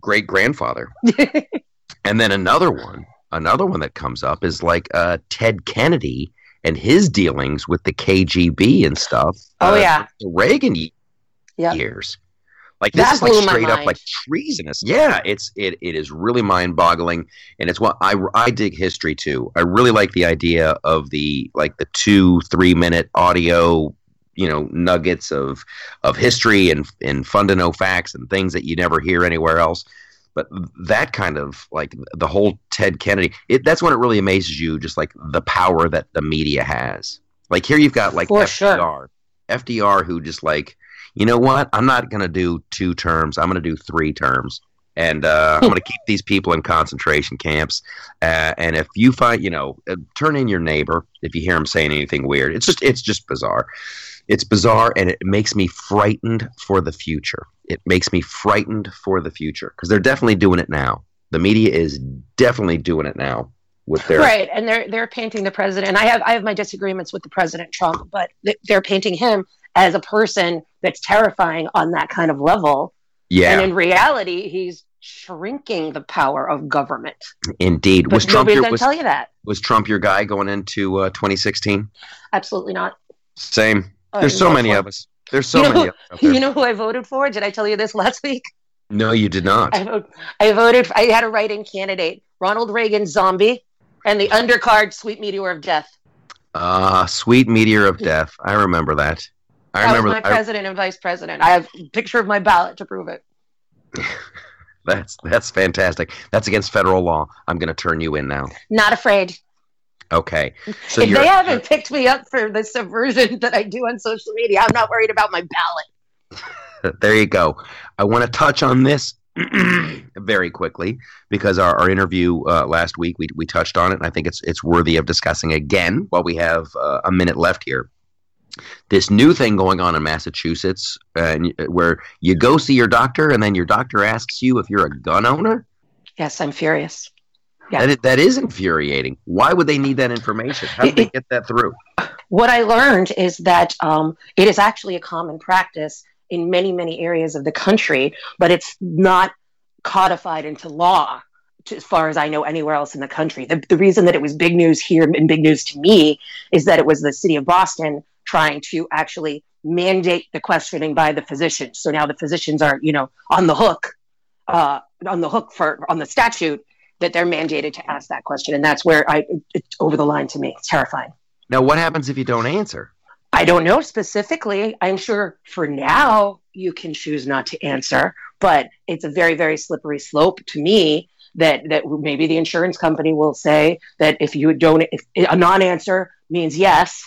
great grandfather. and then another one, another one that comes up is like uh, Ted Kennedy and his dealings with the KGB and stuff. Oh, uh, yeah. the Reagan Yep. years. Like this is like straight up like treasonous. Yeah, it's it it is really mind boggling, and it's what I I dig history too. I really like the idea of the like the two three minute audio you know nuggets of of history and and fun to know facts and things that you never hear anywhere else. But that kind of like the whole Ted Kennedy, it, that's when it really amazes you, just like the power that the media has. Like here, you've got like For FDR, sure. FDR, who just like, you know what? I'm not going to do two terms. I'm going to do three terms, and uh, I'm going to keep these people in concentration camps. Uh, and if you find, you know, uh, turn in your neighbor if you hear him saying anything weird. It's just, it's just bizarre. It's bizarre, and it makes me frightened for the future. It makes me frightened for the future because they're definitely doing it now. The media is definitely doing it now with their right and they're they're painting the president i have i have my disagreements with the president trump but they're painting him as a person that's terrifying on that kind of level yeah. and in reality he's shrinking the power of government Indeed. but Was Trump your was, tell you that was Trump your guy going into uh, 2016? absolutely not Same. Uh, There's so many of us. There's so You know many who- of us out there. you know who i voted for did i tell you this last week no, you did not. I, vote, I voted i had a write-in candidate ronald reagan zombie and the undercard sweet meteor of death Uh, sweet meteor of death. I remember that. I that was remember my I- president and vice president i have a picture of my ballot to prove it that's that's fantastic. That's against federal law. I'm going to turn you in now. not afraid Okay. So if they haven't picked me up for the subversion that I do on social media, I'm not worried about my ballot. there you go. I want to touch on this very quickly because our, our interview uh, last week we, we touched on it, and I think it's it's worthy of discussing again while we have uh, a minute left here. This new thing going on in Massachusetts, uh, and- where you go see your doctor, and then your doctor asks you if you're a gun owner. Yes, I'm furious. Yeah. That, is, that is infuriating. Why would they need that information? How did they get that through? What I learned is that um, it is actually a common practice in many, many areas of the country, but it's not codified into law. to- As far as I know, anywhere else in the country. The, the reason that it was big news here and big news to me is that it was the city of Boston trying to actually mandate the questioning by the physicians. So now the physicians are, you know, on the hook, uh, on the hook for on the statute that they're mandated to ask that question, and that's where I it's over the line to me. It's terrifying. Now, what happens if you don't answer? I don't know specifically. I'm sure for now you can choose not to answer, but it's a very, very slippery slope to me that that maybe the insurance company will say that if you don't, if a non-answer means yes,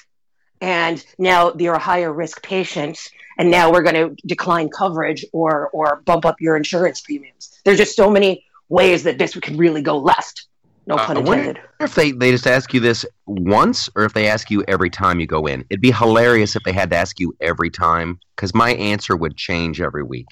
and now you're a higher risk patient, and now we're going to decline coverage or or bump up your insurance premiums. There's just so many ways that this could really go left. No Uh, pun wonder- intended. if they, they just ask you this once or if they ask you every time you go in. It'd be hilarious if they had to ask you every time because my answer would change every week.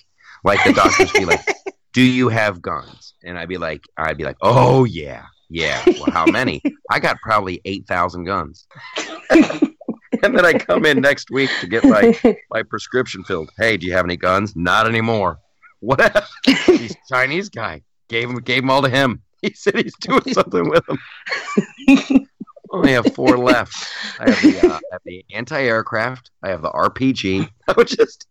Like the doctors be like, "Do you have guns?" And I'd be like, "I'd be like, oh yeah, yeah. Well, how many? I got probably eight thousand guns." and then I come in next week to get my my prescription filled. Hey, do you have any guns? Not anymore. What? He's Chinese guy. Gave him gave him all to him. He said he's doing something with them. Only have four left. I have the, uh, the anti-aircraft. I have the RPG. I would just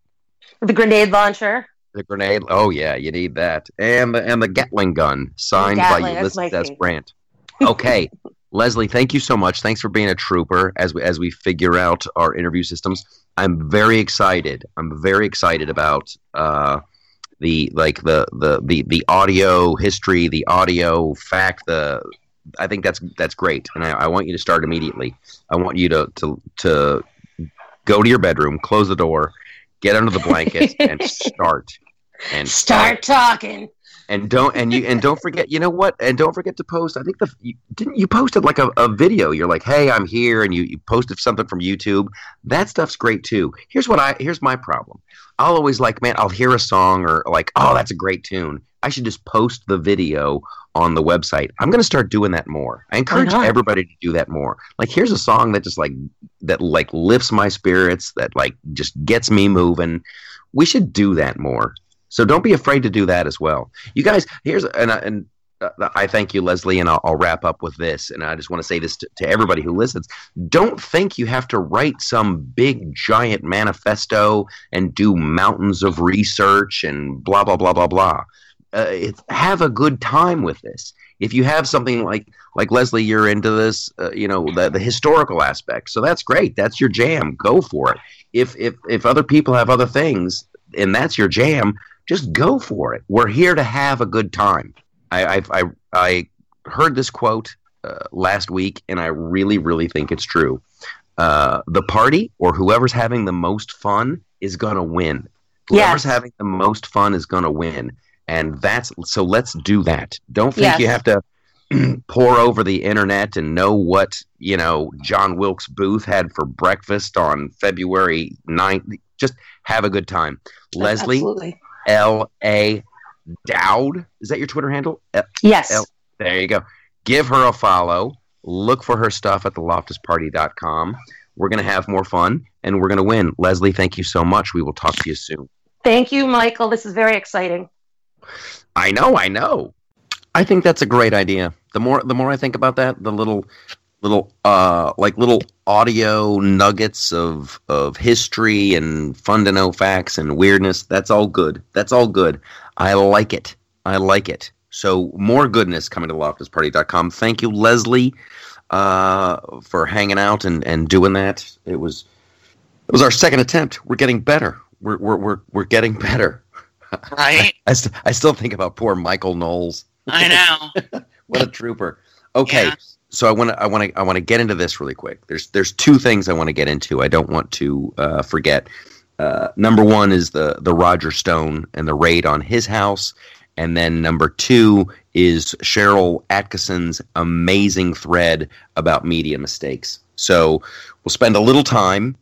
the grenade launcher. the grenade. Oh yeah, you need that, and the and the Gatling gun signed Gatling, by that's my Ulysses S. favorite. Grant. Okay, Leslie, thank you so much. Thanks for being a trooper as we as we figure out our interview systems. I'm very excited. I'm very excited about uh, the like the, the the the audio history, the audio fact. The I think that's that's great, and I, I want you to start immediately. I want you to to to go to your bedroom, close the door, get under the blanket, and start. And Start talking. And don't and you and don't forget you know what? And don't forget to post i think the you, didn't you posted like a, a video? You're like hey i'm here and you, you posted something from youtube. That stuff's great too. Here's what i here's my problem. I'll always like man i'll hear a song or like oh that's a great tune. I should just post the video on the website. I'm going to start doing that more. I encourage everybody to do that more. Like here's a song that just like that like lifts my spirits that like just gets me moving. We should do that more so don't be afraid to do that as well. You guys, here's and I, and uh, I thank you, Leslie, and I'll, I'll wrap up with this. And I just want to say this to, to everybody who listens: Don't think you have to write some big giant manifesto and do mountains of research and blah blah blah blah blah. Uh, have a good time with this. If you have something like like Leslie, you're into this, uh, you know, the, the historical aspect. So that's great. That's your jam. Go for it. If if if other people have other things and that's your jam, just go for it. We're here to have a good time. I I I, I heard this quote uh, last week, and I really really think it's true. Uh, the party or whoever's having the most fun is gonna win. Whoever's Yes. having the most fun is gonna win, and that's so. Let's do that. Don't think Yes. you have to pore over the internet and know what you know John Wilkes Booth had for breakfast on February 9th. Just have a good time. Leslie Absolutely. L A Dowd. Is that your Twitter handle? Yes. L- there you go. Give her a follow. Look for her stuff at theloftusparty.com. We're going to have more fun and we're going to win. Leslie, thank you so much. We will talk to you soon. Thank you, Michael. This is very exciting. I know, I know. I think that's a great idea. The more the more I think about that, the little little uh like little audio nuggets of of history and fun to know facts and weirdness, that's all good. That's all good. I like it. I like it. So more goodness coming to loftusparty.com. Thank you, Leslie, uh, for hanging out and, and doing that. It was it was our second attempt. We're getting better. We're we're we're, we're getting better. Right? I, st- I still think about poor Michael Knowles. I know. What a trooper. Okay, Yeah. So I want to I want to I want to get into this really quick. There's there's two things I want to get into. I don't want to uh, forget. Uh, number one is the the Roger Stone and the raid on his house, and then number two is Sharyl Attkisson's amazing thread about media mistakes. So we'll spend a little time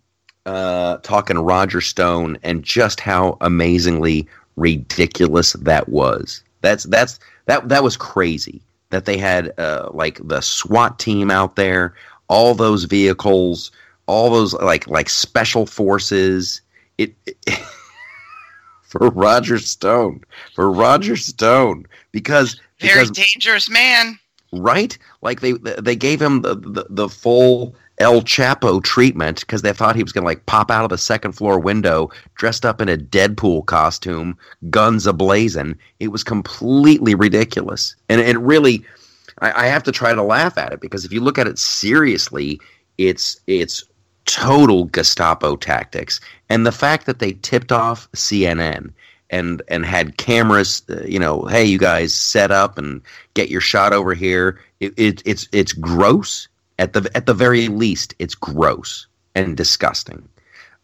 uh, talking Roger Stone and just how amazingly ridiculous that was. That's that's that that was crazy that they had uh, like the SWAT team out there, all those vehicles, all those like like special forces. It, for Roger Stone, for Roger Stone, because Very because dangerous man. right? Like they they gave him the the, the full El Chapo treatment because they thought he was going to like pop out of the second floor window dressed up in a Deadpool costume, guns ablazing. It was completely ridiculous, and it really, I, I have to try to laugh at it because if you look at it seriously, it's it's total Gestapo tactics, and the fact that they tipped off CNN and and had cameras, uh, you know, hey, you guys set up and get your shot over here. It, it, it's it's gross at the at the very least. It's gross and disgusting.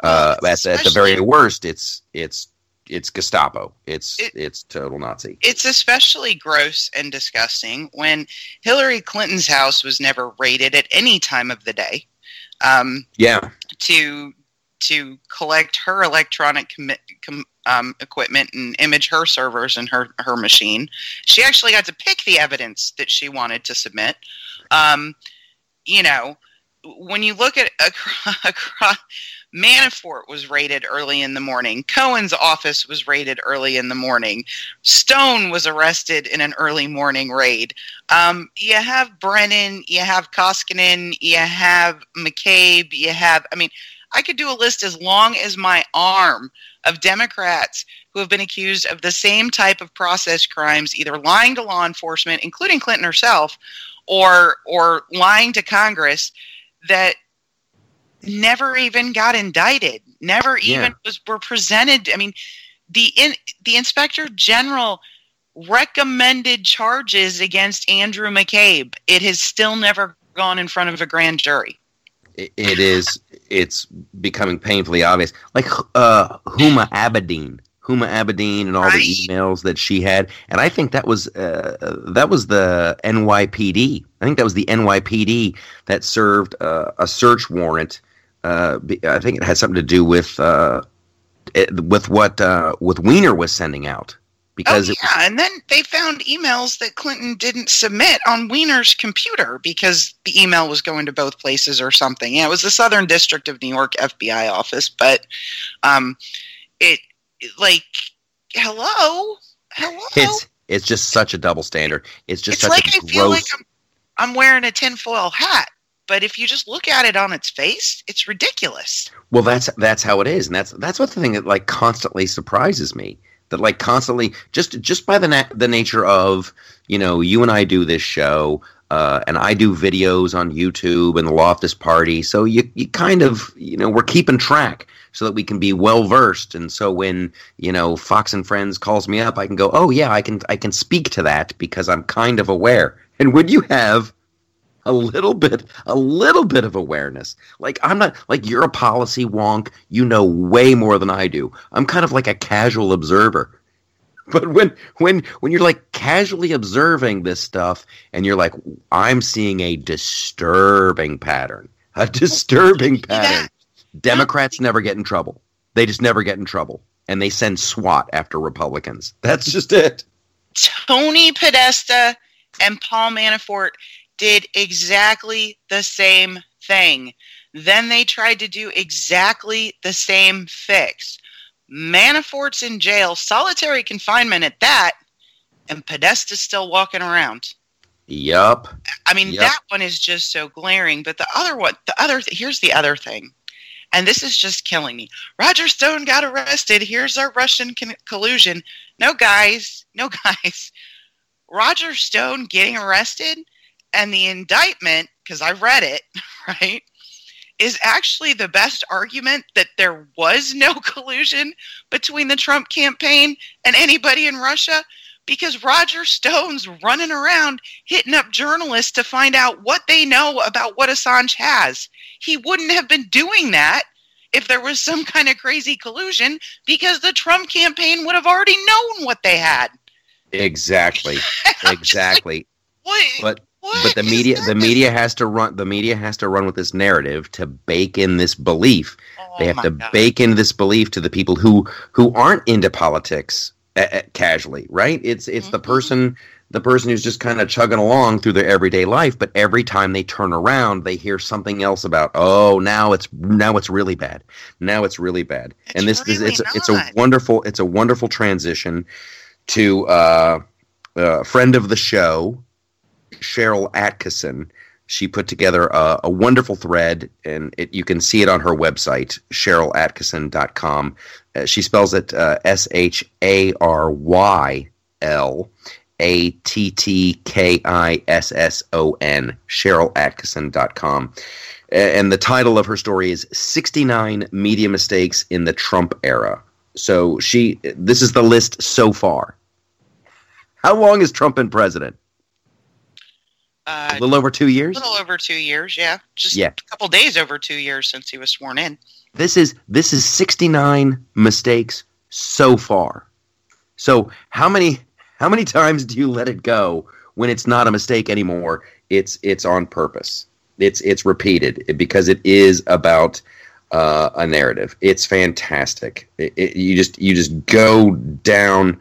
Uh, at, the- at the very worst, it's it's it's Gestapo. It's It- it's total Nazi. It's especially gross and disgusting when Hillary Clinton's house was never raided at any time of the day um, Yeah, to to collect her electronic commi- com- um, equipment and image her servers and her her machine. She actually got to pick the evidence that she wanted to submit. Um, you know, when you look at across, Manafort was raided early in the morning. Cohen's office was raided early in the morning. Stone was arrested in an early morning raid. Um, you have Brennan, you have Koskinen, you have McCabe, you have, I mean, I could do a list as long as my arm of Democrats who have been accused of the same type of process crimes, either lying to law enforcement, including Clinton herself, or or lying to Congress that never even got indicted, never even Yeah. was were presented. I mean, the in, the inspector general recommended charges against Andrew McCabe. It has still never gone in front of a grand jury. It, it is. It's becoming painfully obvious. Like uh, Huma Abedin, Huma Abedin, and all Right. the emails that she had, and I think that was uh, that was the NYPD. I think that was the NYPD that served uh, a search warrant. Uh, I think it had something to do with uh, it, with what uh, with Weiner was sending out because oh, yeah, and then they found emails that Clinton didn't submit on Weiner's computer because the email was going to both places or something. Yeah, it was the Southern District of New York FBI office, but um, it like hello, hello. it's it's just such a double standard. It's just it's such like a I feel like. I'm, I'm wearing a tinfoil hat, but if you just look at it on its face, it's ridiculous. Well, that's that's how it is, and that's that's what the thing that like constantly surprises me. That like constantly just just by the na- the nature of you know you and I do this show, uh, and I do videos on YouTube and the Loftus Party, so you you kind of you know we're keeping track so that we can be well versed, and so when you know Fox and Friends calls me up, I can go, oh yeah, I can I can speak to that because I'm kind of aware. And would you have a little bit a little bit of awareness? Like i'm not like you're a policy wonk. You know way more than i do. I'm kind of like a casual observer. But when when when you're like casually observing this stuff and you're like i'm seeing a disturbing pattern a disturbing pattern democrats never get in trouble they just never get in trouble and they send swat after republicans that's just it Tony Podesta and Paul Manafort did exactly the same thing. Then they tried to do exactly the same fix. Manafort's in jail, solitary confinement at that, and Podesta's still walking around. yup I mean, Yep. that one is just so glaring. But the other one, the other, th- here's the other thing, and this is just killing me. Roger Stone got arrested. Here's our Russian con- collusion. No, guys, no, guys. Roger Stone getting arrested and the indictment, because I read it, right, is actually the best argument that there was no collusion between the Trump campaign and anybody in Russia because Roger Stone's running around hitting up journalists to find out what they know about what Assange has. He wouldn't have been doing that if there was some kind of crazy collusion because the Trump campaign would have already known what they had. exactly I'm like, exactly what? but what but the media the media has to run the media has to run with this narrative to bake in this belief Oh they have to God. bake in this belief to the people who who aren't into politics uh, uh, casually right it's it's the Mhm. person the person who's just kind of chugging along through their everyday life but every time they turn around they hear something else about oh now it's now it's really bad now it's really bad It's and this is really it's a, it's a wonderful it's a wonderful transition to uh, a friend of the show Sharyl Attkisson. She put together a, a wonderful thread, and it, you can see it on her website, sharylattkisson.com. Uh, she spells it uh, S H A R Y L A T T K I S S O N, sharylattkisson.com. And the title of her story is 69 Media Mistakes in the Trump Era. So she, this is the list so far. How long has Trump been president? Uh, A little over two years. a little over two years, yeah. Just Yeah. a couple days over two years since he was sworn in. This is this is 69 mistakes so far. So how many how many times do you let it go when it's not a mistake anymore? It's it's on purpose. It's it's repeated because it is about uh, a narrative. It's fantastic. It, it, you just you just go down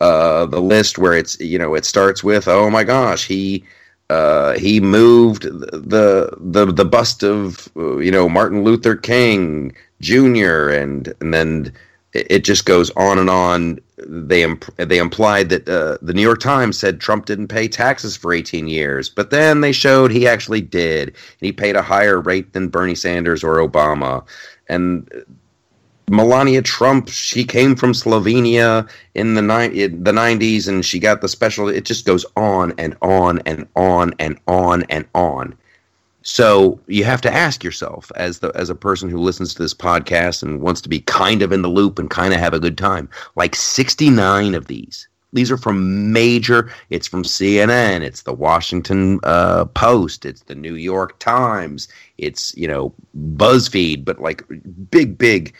uh, the list where it's you know it starts with oh my gosh he uh, he moved the the the bust of uh, you know Martin Luther King Jr. and and then it just goes on and on. They imp- they implied that uh, the New York Times said Trump didn't pay taxes for 18 years, but then they showed he actually did, and he paid a higher rate than Bernie Sanders or Obama, and Melania Trump, she came from Slovenia in the ni- the 90s and she got the special it just goes on and on and on and on and on. So you have to ask yourself as the as a person who listens to this podcast and wants to be kind of in the loop and kind of have a good time. Like 69 of these. These are from major. It's from CNN. It's the Washington uh, Post. It's the New York Times. It's you know BuzzFeed, but like big, big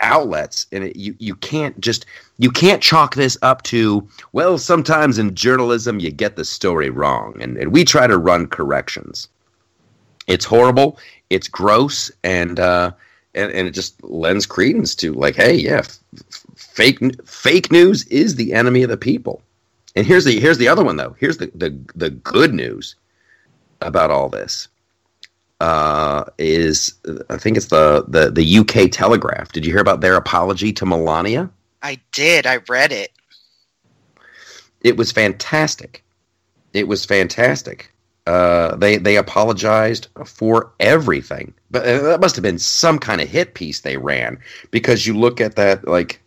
outlets and it, you you can't just you can't chalk this up to well sometimes in journalism you get the story wrong and, and we try to run corrections. It's horrible it's gross and uh and, and it just lends credence to like hey yeah f- fake fake news is the enemy of the people. And here's the here's the other one though. Here's the the, the good news about all this uh, is I think it's the, the the UK Telegraph. Did you hear about their apology to Melania? I did. I read it. It was fantastic. It was fantastic. Uh, they they apologized for everything, but uh, that must have been some kind of hit piece they ran because you look at that like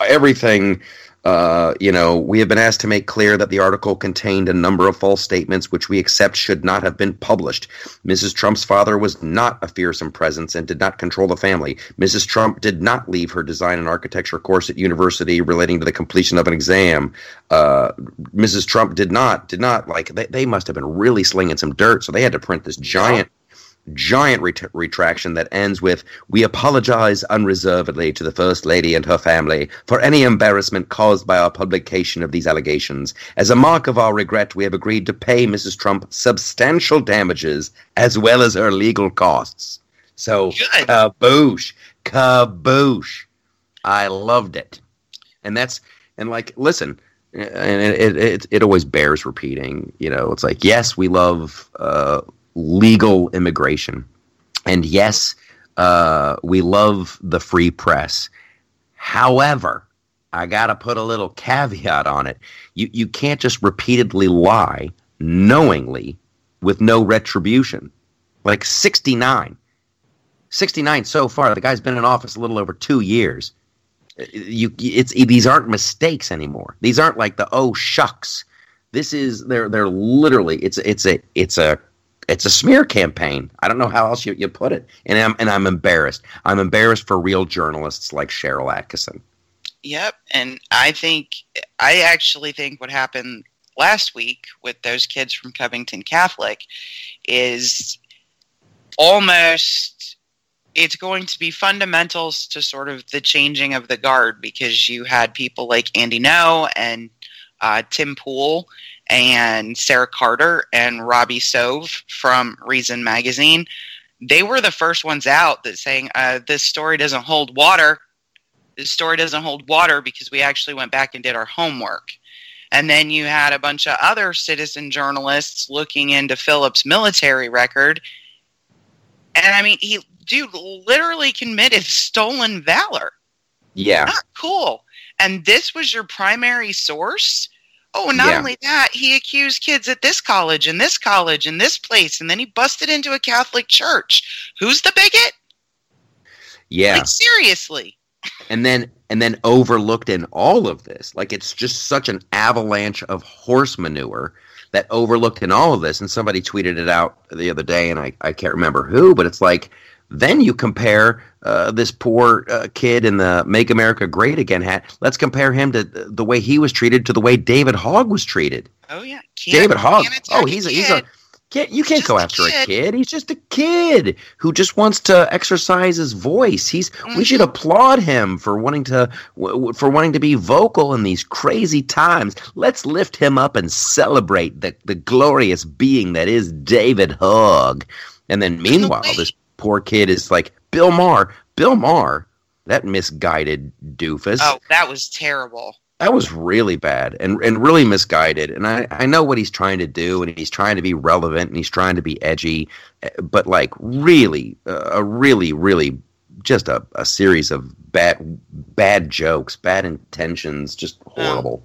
everything uh, you know, we have been asked to make clear that the article contained a number of false statements which we accept should not have been published. Mrs. Trump's father was not a fearsome presence and did not control the family. Mrs. Trump did not leave her design and architecture course at university relating to the completion of an exam. Uh, Mrs. Trump did not, did not, like, they, they must have been really slinging some dirt, so they had to print this giant giant ret- retraction that ends with We apologize unreservedly to the First Lady and her family for any embarrassment caused by our publication of these allegations. As a mark of our regret, we have agreed to pay Mrs. Trump substantial damages as well as her legal costs. So, Good. kaboosh, kaboosh. I loved it. And that's, and like, listen, and it, it, it, it always bears repeating, you know, it's like, yes, we love, uh, legal immigration. And yes, uh, we love the free press. However, I got to put a little caveat on it. You, you can't just repeatedly lie knowingly with no retribution. Like 69. 69 so far. The guy's been in office a little over two years. You, it's these aren't mistakes anymore. These aren't like the oh shucks. This is they're they're literally it's it's a it's a it's a smear campaign. I don't know how else you, you put it. And I'm and I'm embarrassed. I'm embarrassed for real journalists like Sharyl Attkisson. Yep, and I think I actually think what happened last week with those kids from Covington Catholic is almost it's going to be fundamentals to sort of the changing of the guard because you had people like Andy Ngo and uh, Tim Pool and Sarah Carter and Robby Soave from Reason Magazine. They were the first ones out that saying uh, this story doesn't hold water. This story doesn't hold water because we actually went back and did our homework. And then you had a bunch of other citizen journalists looking into Philip's military record. And I mean, he dude literally committed stolen valor. Yeah. Not cool. And this was your primary source? Oh, not Yeah. only that, he accused kids at this college and this college and this place, and then he busted into a Catholic church. Who's the bigot? Yeah. Like seriously. and then and then overlooked in all of this like it's just such an avalanche of horse manure that overlooked in all of this and somebody tweeted it out the other day and i, I can't remember who but it's like then you compare uh, this poor uh, kid in the make america great again hat let's compare him to the way he was treated to the way david hogg was treated Oh yeah. Can't- david hogg oh he's a, he's a kid. can't, you can't Just go after a kid. kid he's just a kid who just wants to exercise his voice he's we should Mhm. applaud him for wanting to w- w- for wanting to be vocal in these crazy times let's lift him up and celebrate the, the glorious being that is david hogg and then meanwhile this poor kid is like bill maher bill maher that misguided doofus Oh, that was terrible. that was really bad and, and really misguided. And I, I know what he's trying to do, and he's trying to be relevant and he's trying to be edgy, eh, but like really, uh, a really, really just a, a series of bad bad jokes, bad intentions, just horrible.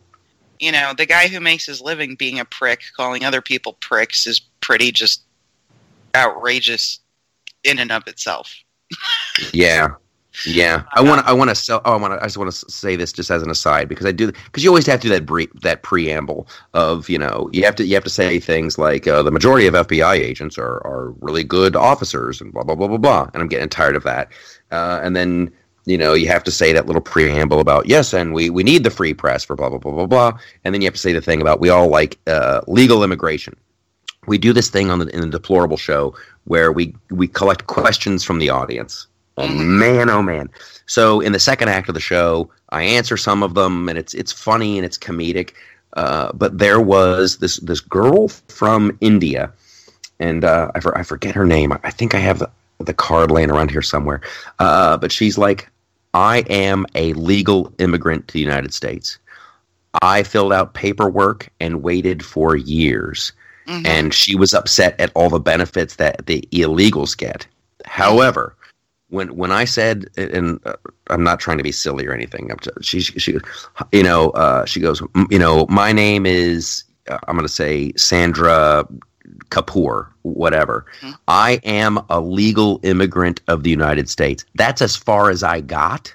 You know, the guy who makes his living being a prick, calling other people pricks, is pretty just outrageous in and of itself. Yeah. Yeah, I want to. I want to sell. Oh, I want to. I just want to say this just as an aside because I do because you always have to do that brief, that preamble of you know you have to you have to say things like uh, the majority of FBI agents are are really good officers and blah blah blah blah blah. And I'm getting tired of that. Uh, and then you know you have to say that little preamble about yes, and we we need the free press for blah blah blah blah blah. And then you have to say the thing about we all like uh, legal immigration. We do this thing on the in the deplorable show where we we collect questions from the audience Oh man, oh man. So in the second act of the show, I answer some of them, and it's it's funny and it's comedic. Uh, but there was this this girl from India, and uh, I, for, I forget her name. I think I have the, the card laying around here somewhere. Uh, but she's like, I am a legal immigrant to the United States. I filled out paperwork and waited for years. Mm-hmm. And she was upset at all the benefits that the illegals get. However, when when I said, and uh, I'm not trying to be silly or anything. She she, you know, uh, she goes, you know, my name is uh, I'm going to say Sandra Kapoor, whatever. Mm-hmm. I am a legal immigrant of the United States. That's as far as I got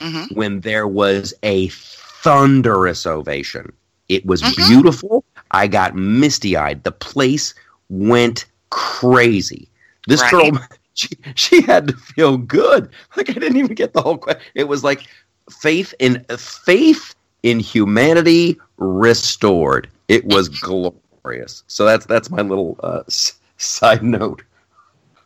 mm-hmm. when there was a thunderous ovation. It was mm-hmm. beautiful. I got misty eyed. The place went crazy. This right. girl she she had to feel good. Like I didn't even get the whole question. It was like faith in faith in humanity restored. It was glorious. So that's that's my little uh, s- side note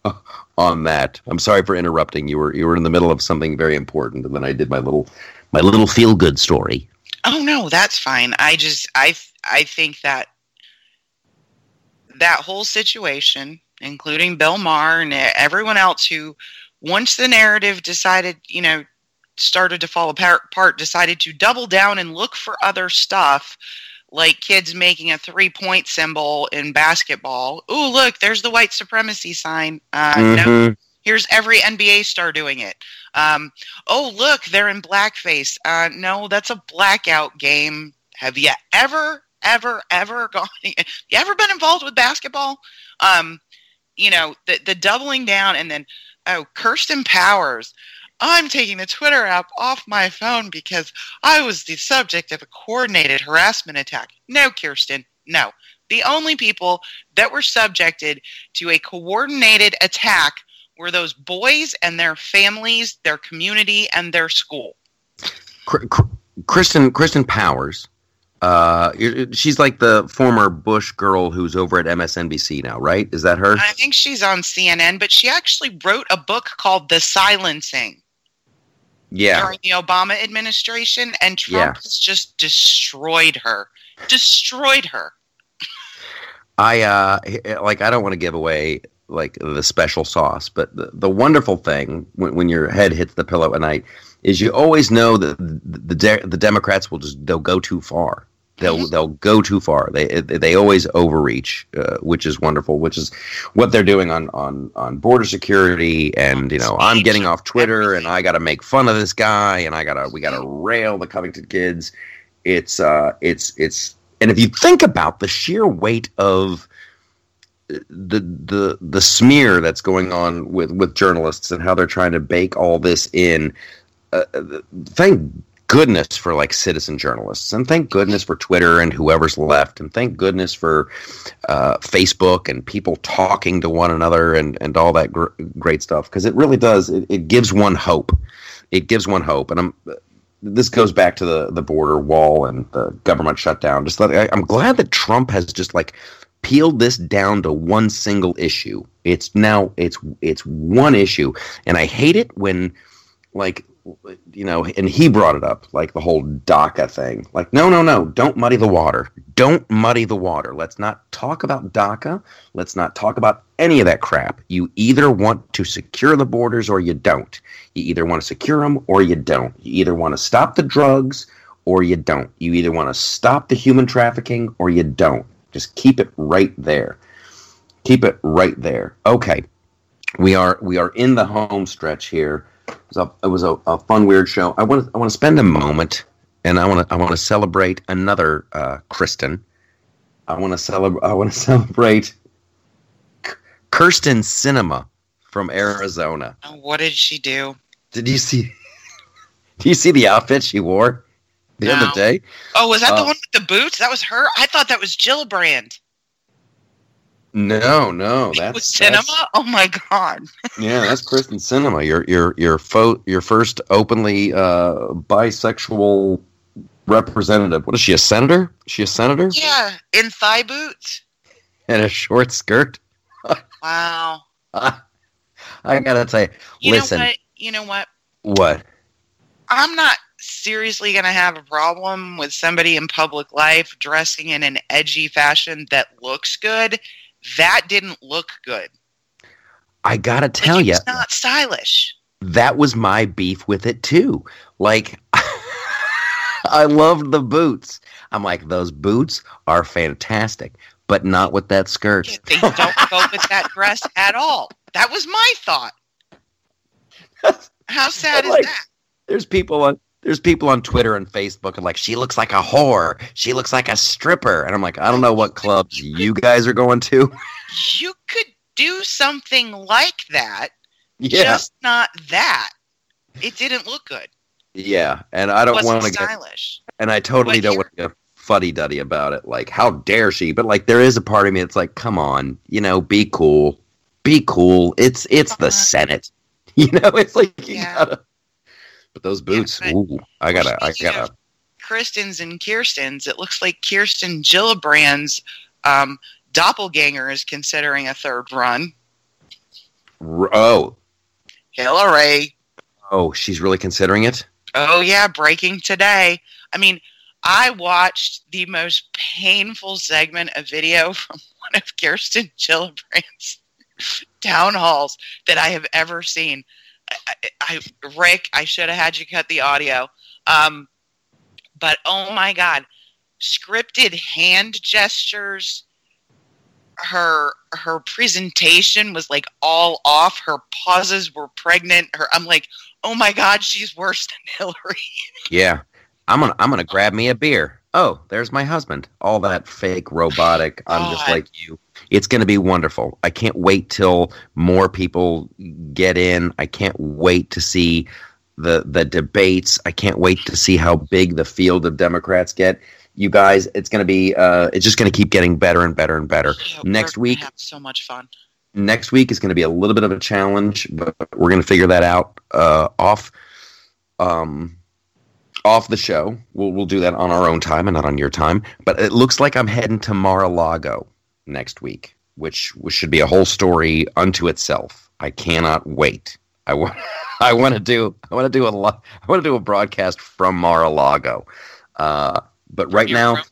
on that. I'm sorry for interrupting. You were you were in the middle of something very important, and then I did my little my little feel good story. Oh no, that's fine. I just I I think that that whole situation including Bill Maher and everyone else who, once the narrative decided, you know, started to fall apart, decided to double down and look for other stuff, like kids making a three point symbol in basketball. Oh, look, there's the white supremacy sign. Uh, mm-hmm. No, here's every NBA star doing it. Um, oh, look, they're in blackface. Uh, no, that's a blackout game. Have you ever, ever, ever gone? you ever been involved with basketball? Um, you know, the the doubling down and then oh, Kirsten Powers. I'm taking the Twitter app off my phone because I was the subject of a coordinated harassment attack. No, Kirsten, no. The only people that were subjected to a coordinated attack were those boys and their families, their community, and their school. Kristen Kristen Powers uh, she's like the former Bush girl who's over at MSNBC now, right? Is that her? I think she's on CNN, but she actually wrote a book called The Silencing. Yeah. During the Obama administration, and Trump yeah. has just destroyed her. Destroyed her. I uh like I don't want to give away like the special sauce, but the, the wonderful thing when, when your head hits the pillow at night is you always know that the the, the Democrats will just they'll go too far. They'll mm-hmm. they'll go too far. They they always overreach, uh, which is wonderful. Which is what they're doing on on on border security. And you know, I'm getting off Twitter, and I got to make fun of this guy, and I gotta we gotta rail the Covington kids. It's uh, it's it's, and if you think about the sheer weight of the the the smear that's going on with with journalists and how they're trying to bake all this in. Uh, thank goodness for like citizen journalists, and thank goodness for Twitter and whoever's left, and thank goodness for uh, Facebook and people talking to one another and and all that gr- great stuff because it really does. It, it, gives one hope. It gives one hope, and I'm. This goes back to the the border wall and the government shutdown. Just I, I'm glad that Trump has just like peeled this down to one single issue. It's now it's it's one issue, and I hate it when like you know, and he brought it up, like the whole DACA thing. Like, no, no, no, don't muddy the water. Don't muddy the water. Let's not talk about DACA. Let's not talk about any of that crap. You either want to secure the borders or you don't. You either want to secure them or you don't. You either want to stop the drugs or you don't. You either want to stop the human trafficking or you don't. Just keep it right there. Keep it right there. Okay. We are we are in the home stretch here it was a, it was a, a fun, weird show. I want to I want to spend a moment, and I want to I want to celebrate another uh, Kristen. I want to celebrate. I want to celebrate Kyrsten Sinema from Arizona. What did she do? Did you see? Do you see the outfit she wore the No. other day? Oh, was that the Uh, one with the boots? That was her. I thought that was Gillibrand. No, no, that's Sinema. that's- Oh my god. yeah, that's Kristen Sinema. Your your your fo- your first openly uh, bisexual representative. What is she? A senator? Is she a senator? Yeah, in thigh boots. And a short skirt. Wow. I gotta tell you, You listen. know what? You know what? What? I'm not seriously going to have a problem with somebody in public life dressing in an edgy fashion that looks good. That didn't look good. I gotta Like, tell you, it's not stylish. that was my beef with it too. Like, I loved the boots. I'm like, those boots are fantastic, but not with that skirt. They don't go with that dress at all. That was my thought. How sad is that? There's people on there's people on Twitter and Facebook and like, she looks like a whore. She looks like a stripper. And I'm like, I don't know what clubs you guys are going to. You could do something like that, Yeah, just not that. It didn't look good. yeah. And I don't want to get stylish. and I totally But don't want to get fuddy duddy about it. Like, how dare she? But like, there is a part of me that's like, come on, you know, be cool, be cool. It's it's the Uh-huh. Senate, you know. It's like you Yeah. gotta. But those boots, but- ooh, I gotta, I gotta. Kristen's and Kirsten's, it looks like Kirsten Gillibrand's um, doppelganger is considering a third run. Oh, Hillary. oh, she's really considering it. Oh, yeah, breaking today. I mean, I watched the most painful segment of video from one of Kirsten Gillibrand's town halls that I have ever seen. I, I, Rick, I should have had you cut the audio. Um, but oh my God, scripted hand gestures. Her her presentation was like all off. Her pauses were pregnant. Her I'm like, oh my God, she's worse than Hillary. Yeah, I'm gonna, I'm gonna grab me a beer. Oh, there's my husband. All that fake robotic. I'm just like you. It's gonna be wonderful. I can't wait till more people get in. I can't wait to see the the debates. I can't wait to see how big the field of Democrats get. You guys, it's gonna be. Uh, it's just gonna keep getting better and better and better. Yeah, Next we're week- so much fun. next week is going to be a little bit of a challenge, but we're going to figure that out uh, off um, off the show. We'll we'll do that on our own time and not on your time. But it looks like I'm heading to Mar-a-Lago next week, which, which should be a whole story unto itself. I cannot wait. I want I want to do I want to do a lot I want to do a broadcast from Mar-a-Lago. Uh, but right now. room?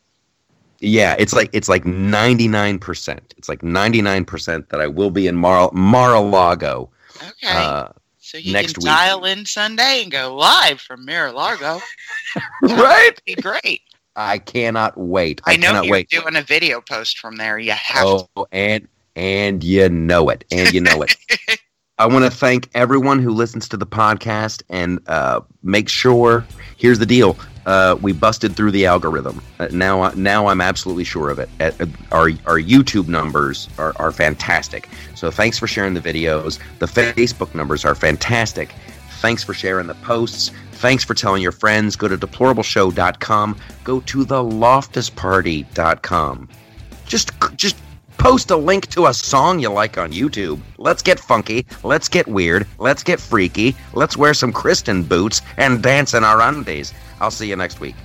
Yeah, it's like it's like ninety nine percent. It's like ninety nine percent that I will be in Mar Mar-a-Lago. Okay. Uh, so you next can week. dial in Sunday and go live from Mar-a-Lago. right? Be great. I cannot wait. I, I, know cannot you're wait. doing a video post from there. You have to. Oh, and and you know it, and you know it. I want to thank everyone who listens to the podcast and uh, make sure. Here's the deal: uh, we busted through the algorithm. Uh, now, now I'm absolutely sure of it. Uh, uh, our our YouTube numbers are, are fantastic. So thanks for sharing the videos. The Facebook numbers are fantastic. Thanks for sharing the posts. Thanks for telling your friends. Go to deplorableshow.com. Go to theloftusparty.com. Just just post a link to a song you like on YouTube. Let's get funky. Let's get weird. Let's get freaky. Let's wear some Kristen boots and dance in our undies. I'll see you next week.